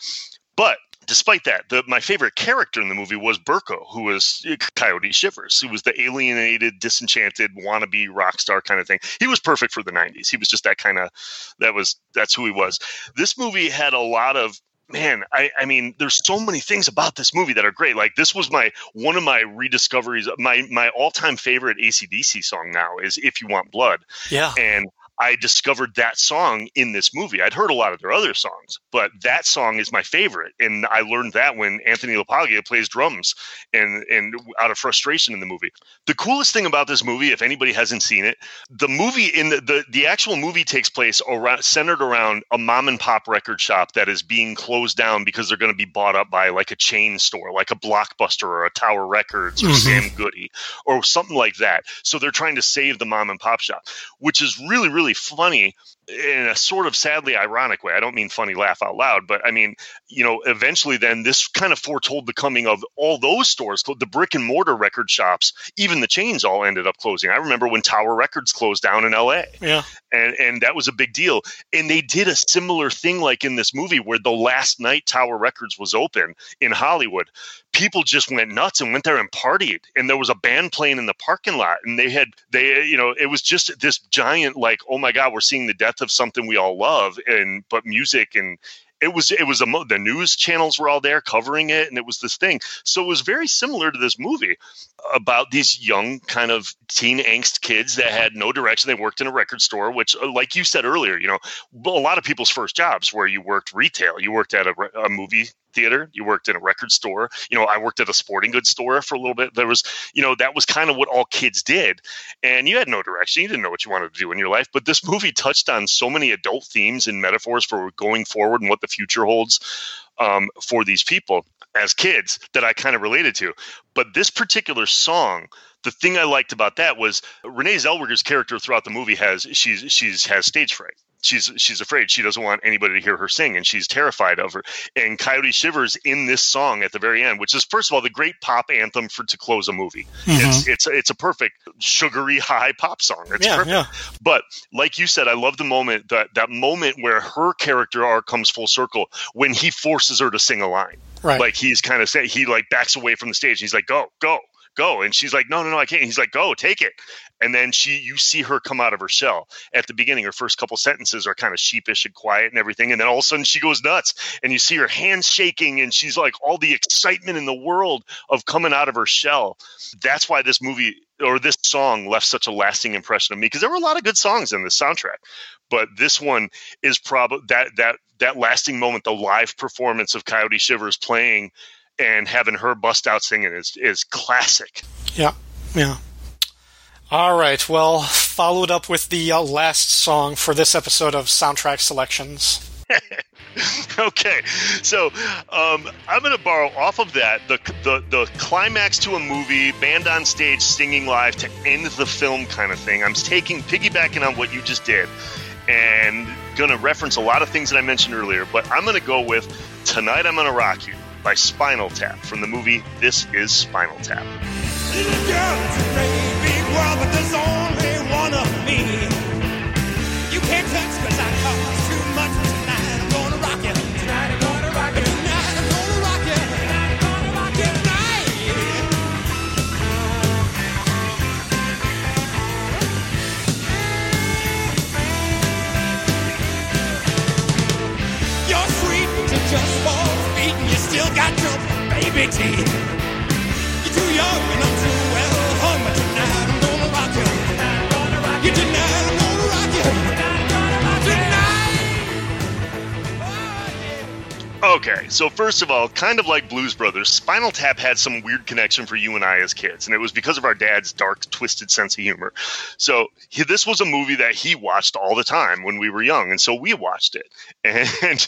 But despite that, the, my favorite character in the movie was Berko, who was eh, Coyote Shivers, who was the alienated, disenchanted, wannabe rock star kind of thing. He was perfect for the '90s. He was just that kind of that was that's who he was. This movie had a lot of man I, I mean there's so many things about this movie that are great like this was my one of my rediscoveries my my all-time favorite acdc song now is if you want blood Yeah. and I discovered that song in this movie. I'd heard a lot of their other songs, but that song is my favorite, and I learned that when Anthony LaPaglia plays drums and and out of frustration in the movie. The coolest thing about this movie, if anybody hasn't seen it, the movie in the the, the actual movie takes place around centered around a mom and pop record shop that is being closed down because they're going to be bought up by like a chain store, like a Blockbuster or a Tower Records or Mhm. Sam Goody or something like that. So they're trying to save the mom and pop shop, which is really, really funny in a sort of sadly ironic way. I don't mean funny laugh out loud, but I mean, you know, eventually then this kind of foretold the coming of all those stores, the brick and mortar record shops, even the chains all ended up closing. I remember when Tower Records closed down in LA Yeah. and and that was a big deal. And they did a similar thing like in this movie where the last night Tower Records was open in Hollywood, people just went nuts and went there and partied. And there was a band playing in the parking lot, and they had they you know it was just this giant like oh my god we're seeing the death of something we all love and but music and. It was it was a the news channels were all there covering it and it was this thing so it was very similar to this movie about these young kind of teen angst kids that had no direction. They worked in a record store, which, uh, like you said earlier, you know, a lot of people's first jobs where you worked retail. You worked at a, a movie theater. You worked in a record store. You know, I worked at a sporting goods store for a little bit. There was, you know, that was kind of what all kids did. And you had no direction. You didn't know what you wanted to do in your life. But this movie touched on so many adult themes and metaphors for going forward and what the future holds um, for these people as kids that I kind of related to. But this particular song, the thing I liked about that was Renee Zellweger's character throughout the movie has she's she's has stage fright. She's she's afraid. She doesn't want anybody to hear her sing, and she's terrified of her. And Coyote Shivers in this song at the very end, which is first of all the great pop anthem for to close a movie. Mm-hmm. It's it's it's a perfect sugary high pop song. It's Yeah. perfect. Yeah. But like you said, I love the moment that that moment where her character arc comes full circle when he forces her to sing a line. Right. Like he's kind of saying he like backs away from the stage. He's like, "Go, go, go," and she's like, "No, no, no, I can't." He's like, "Go, take it." And then she, you see her come out of her shell at the beginning. Her first couple sentences are kind of sheepish and quiet and everything, and then all of a sudden she goes nuts, and you see her hands shaking, and she's like all the excitement in the world of coming out of her shell. That's why this movie or this song left such a lasting impression on me because there were a lot of good songs in the soundtrack, but this one is probably that that that lasting moment, the live performance of Coyote Shivers playing and having her bust out singing is is classic. Yeah, yeah. All right. Well, followed up with the uh, last song for this episode of soundtrack selections. okay, so um, I'm going to borrow off of that the, the the climax to a movie, band on stage singing live to end the film kind of thing. I'm taking piggybacking on what you just did, and going to reference a lot of things that I mentioned earlier. But I'm going to go with "Tonight I'm going to Rock You" by Spinal Tap from the movie This Is Spinal Tap. Little girl, it's still got your baby teeth. You're too young Okay, so first of all, kind of like Blues Brothers, Spinal Tap had some weird connection for you and I as kids, and it was because of our dad's dark, twisted sense of humor. So he, this was a movie that he watched all the time when we were young, and so we watched it, and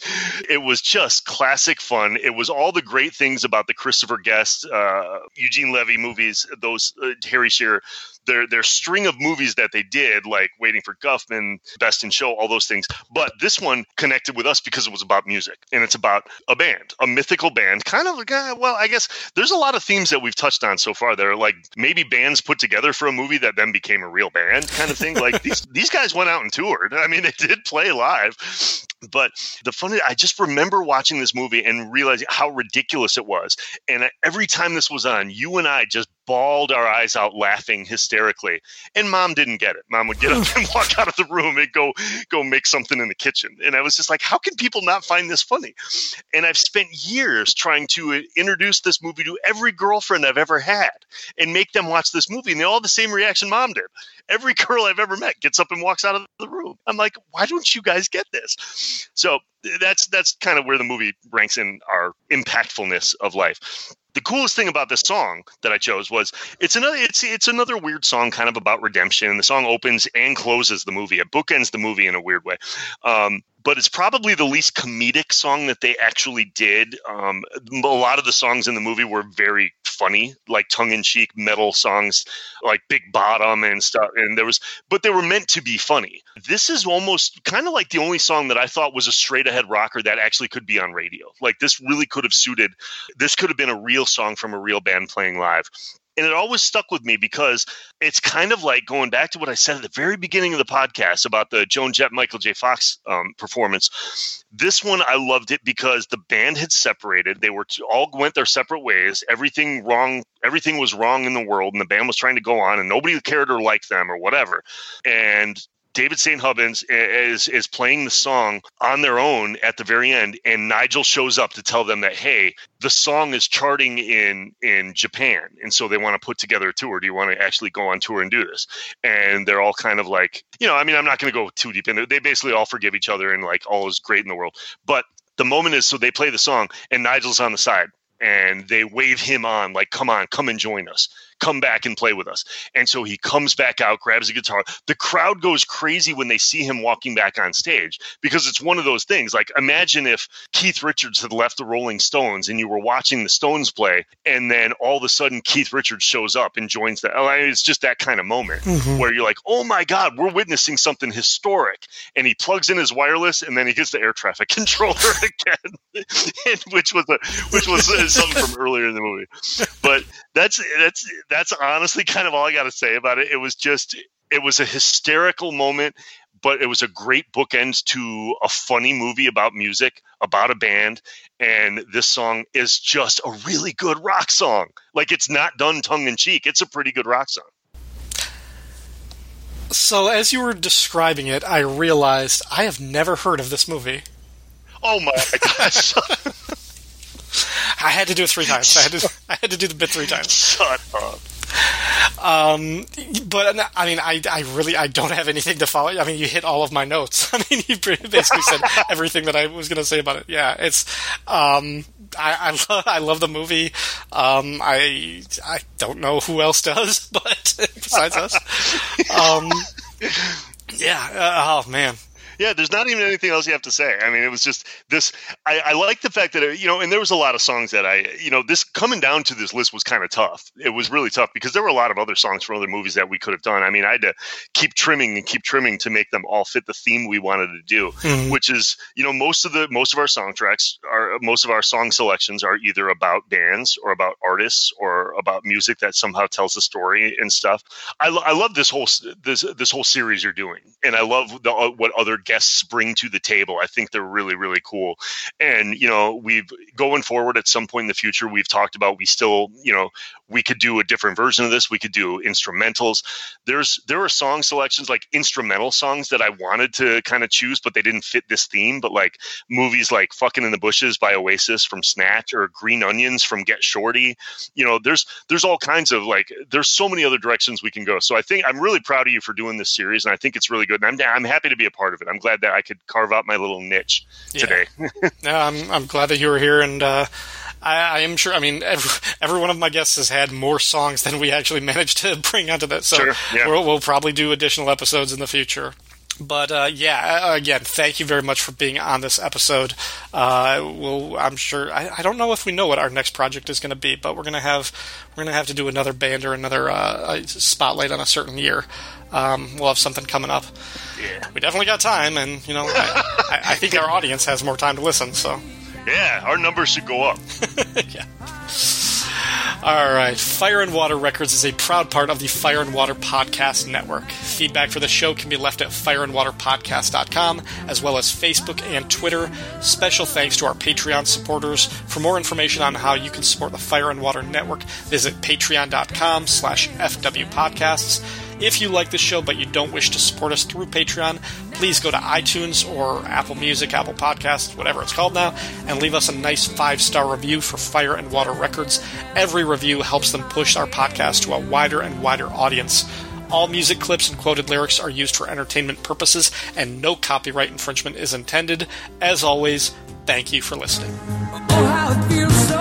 it was just classic fun. It was all the great things about the Christopher Guest, uh, Eugene Levy movies, those uh, Harry Shearer their their string of movies that they did, like Waiting for Guffman, Best in Show, all those things. But this one connected with us because it was about music and it's about a band, a mythical band. Kind of, uh, well, I guess there's a lot of themes that we've touched on so far. that are like maybe bands put together for a movie that then became a real band, kind of thing. Like these these guys went out and toured. I mean, they did play live. But the funny, I just remember watching this movie and realizing how ridiculous it was. And every time this was on, you and I just bawled our eyes out laughing hysterically. And mom didn't get it. Mom would get up and walk out of the room and go go make something in the kitchen. And I was just like, how can people not find this funny? And I've spent years trying to uh, introduce this movie to every girlfriend I've ever had and make them watch this movie. And they all have the same reaction mom did. Every girl I've ever met gets up and walks out of the room. I'm like, why don't you guys get this? So that's that's kind of where the movie ranks in our impactfulness of life the coolest thing about this song that I chose was it's another it's it's another weird song kind of about redemption. And the song opens and closes the movie. It bookends the movie in a weird way. Um, but it's probably the least comedic song that they actually did. Um, a lot of the songs in the movie were very funny, like tongue-in-cheek metal songs, like Big Bottom and stuff. And there was, but they were meant to be funny. This is almost kind of like the only song that I thought was a straight-ahead rocker that actually could be on radio. Like this really could have suited. This could have been a real song from a real band playing live and it always stuck with me because it's kind of like going back to what I said at the very beginning of the podcast about the Joan Jett Michael J. Fox um, performance. This one I loved it because the band had separated. They were all went their separate ways. Everything wrong. Everything was wrong in the world, and the band was trying to go on, and nobody cared or liked them or whatever. And David St. Hubbins is is playing the song on their own at the very end, and Nigel shows up to tell them that hey, the song is charting in in Japan, and so they want to put together a tour. Do you want to actually go on tour and do this? And they're all kind of like, you know, I mean, I'm not going to go too deep into it. They basically all forgive each other, and like all is great in the world. But the moment is so they play the song, and Nigel's on the side, and they wave him on, like, come on, come and join us come back and play with us. And so he comes back out, grabs a guitar. The crowd goes crazy when they see him walking back on stage because it's one of those things. Like, imagine if Keith Richards had left the Rolling Stones and you were watching the Stones play, and then all of a sudden Keith Richards shows up and joins the. It's just that kind of moment mm-hmm. where you're like, oh my God, we're witnessing something historic. And he plugs in his wireless and then he gets the air traffic controller again, which was a, which was something from earlier in the movie. But that's that's that's honestly kind of all I got to say about it. It was just it was a hysterical moment, but it was a great bookend to a funny movie about music, about a band, and this song is just a really good rock song. Like it's not done tongue in cheek. It's a pretty good rock song. So as you were describing it, I realized I have never heard of this movie. Oh my gosh. I had to do it three times. I had to, I had to do the bit three times. Shut up. Um, but I mean, I, I really, I don't have anything to follow. I mean, you hit all of my notes. I mean, you basically said everything that I was going to say about it. Yeah, it's, um, I, I, lo- I love the movie. Um, I, I don't know who else does, but besides us. Um, yeah. Uh, oh man yeah, there's not even anything else you have to say. I mean, it was just this. I, I like the fact that it, you know, and there was a lot of songs that I, you know, this coming down to this list was kind of tough. It was really tough because there were a lot of other songs from other movies that we could have done. I mean, I had to keep trimming and keep trimming to make them all fit the theme we wanted to do, mm-hmm. which is, you know, most of the most of our soundtracks are most of our song selections are either about bands or about artists or about music that somehow tells a story and stuff. I, I love this whole this this whole series you're doing, and I love the, what other guests bring to the table. I think they're really, really cool. And, you know, we've going forward at some point in the future, we've talked about we still, you know, we could do a different version of this. We could do instrumentals. There's there are song selections like instrumental songs that I wanted to kind of choose, but they didn't fit this theme. But like movies like "Fucking in the Bushes" by Oasis from Snatch or "Green Onions" from Get Shorty. You know, there's there's all kinds of like there's so many other directions we can go. So I think I'm really proud of you for doing this series, and I think it's really good. And I'm I'm happy to be a part of it. I'm glad that I could carve out my little niche today. No, I'm I'm glad that you were here, and uh, I, I am sure. I mean, every, every one of my guests has had more songs than we actually managed to bring onto that. So Sure, yeah. we'll, we'll probably do additional episodes in the future. But uh, yeah, again, thank you very much for being on this episode. Uh, we'll, I'm sure. I, I don't know if we know what our next project is going to be, but we're going to have we're going to have to do another band or another uh, spotlight on a certain year. Um, we'll have something coming up. Yeah. We definitely got time, and you know, I, I, I think our audience has more time to listen. So. Yeah, our numbers should go up. yeah. All right. Fire and Water Records is a proud part of the Fire and Water Podcast Network. Feedback for the show can be left at fireandwaterpodcast.com, as well as Facebook and Twitter. Special thanks to our Patreon supporters. For more information on how you can support the Fire and Water Network, visit patreon.com slash fwpodcasts. If you like the show but you don't wish to support us through Patreon, please go to iTunes or Apple Music, Apple Podcasts, whatever it's called now, and leave us a nice five star review for Fire and Water Records. Every review helps them push our podcast to a wider and wider audience. All music clips and quoted lyrics are used for entertainment purposes, and no copyright infringement is intended. As always, thank you for listening. Oh,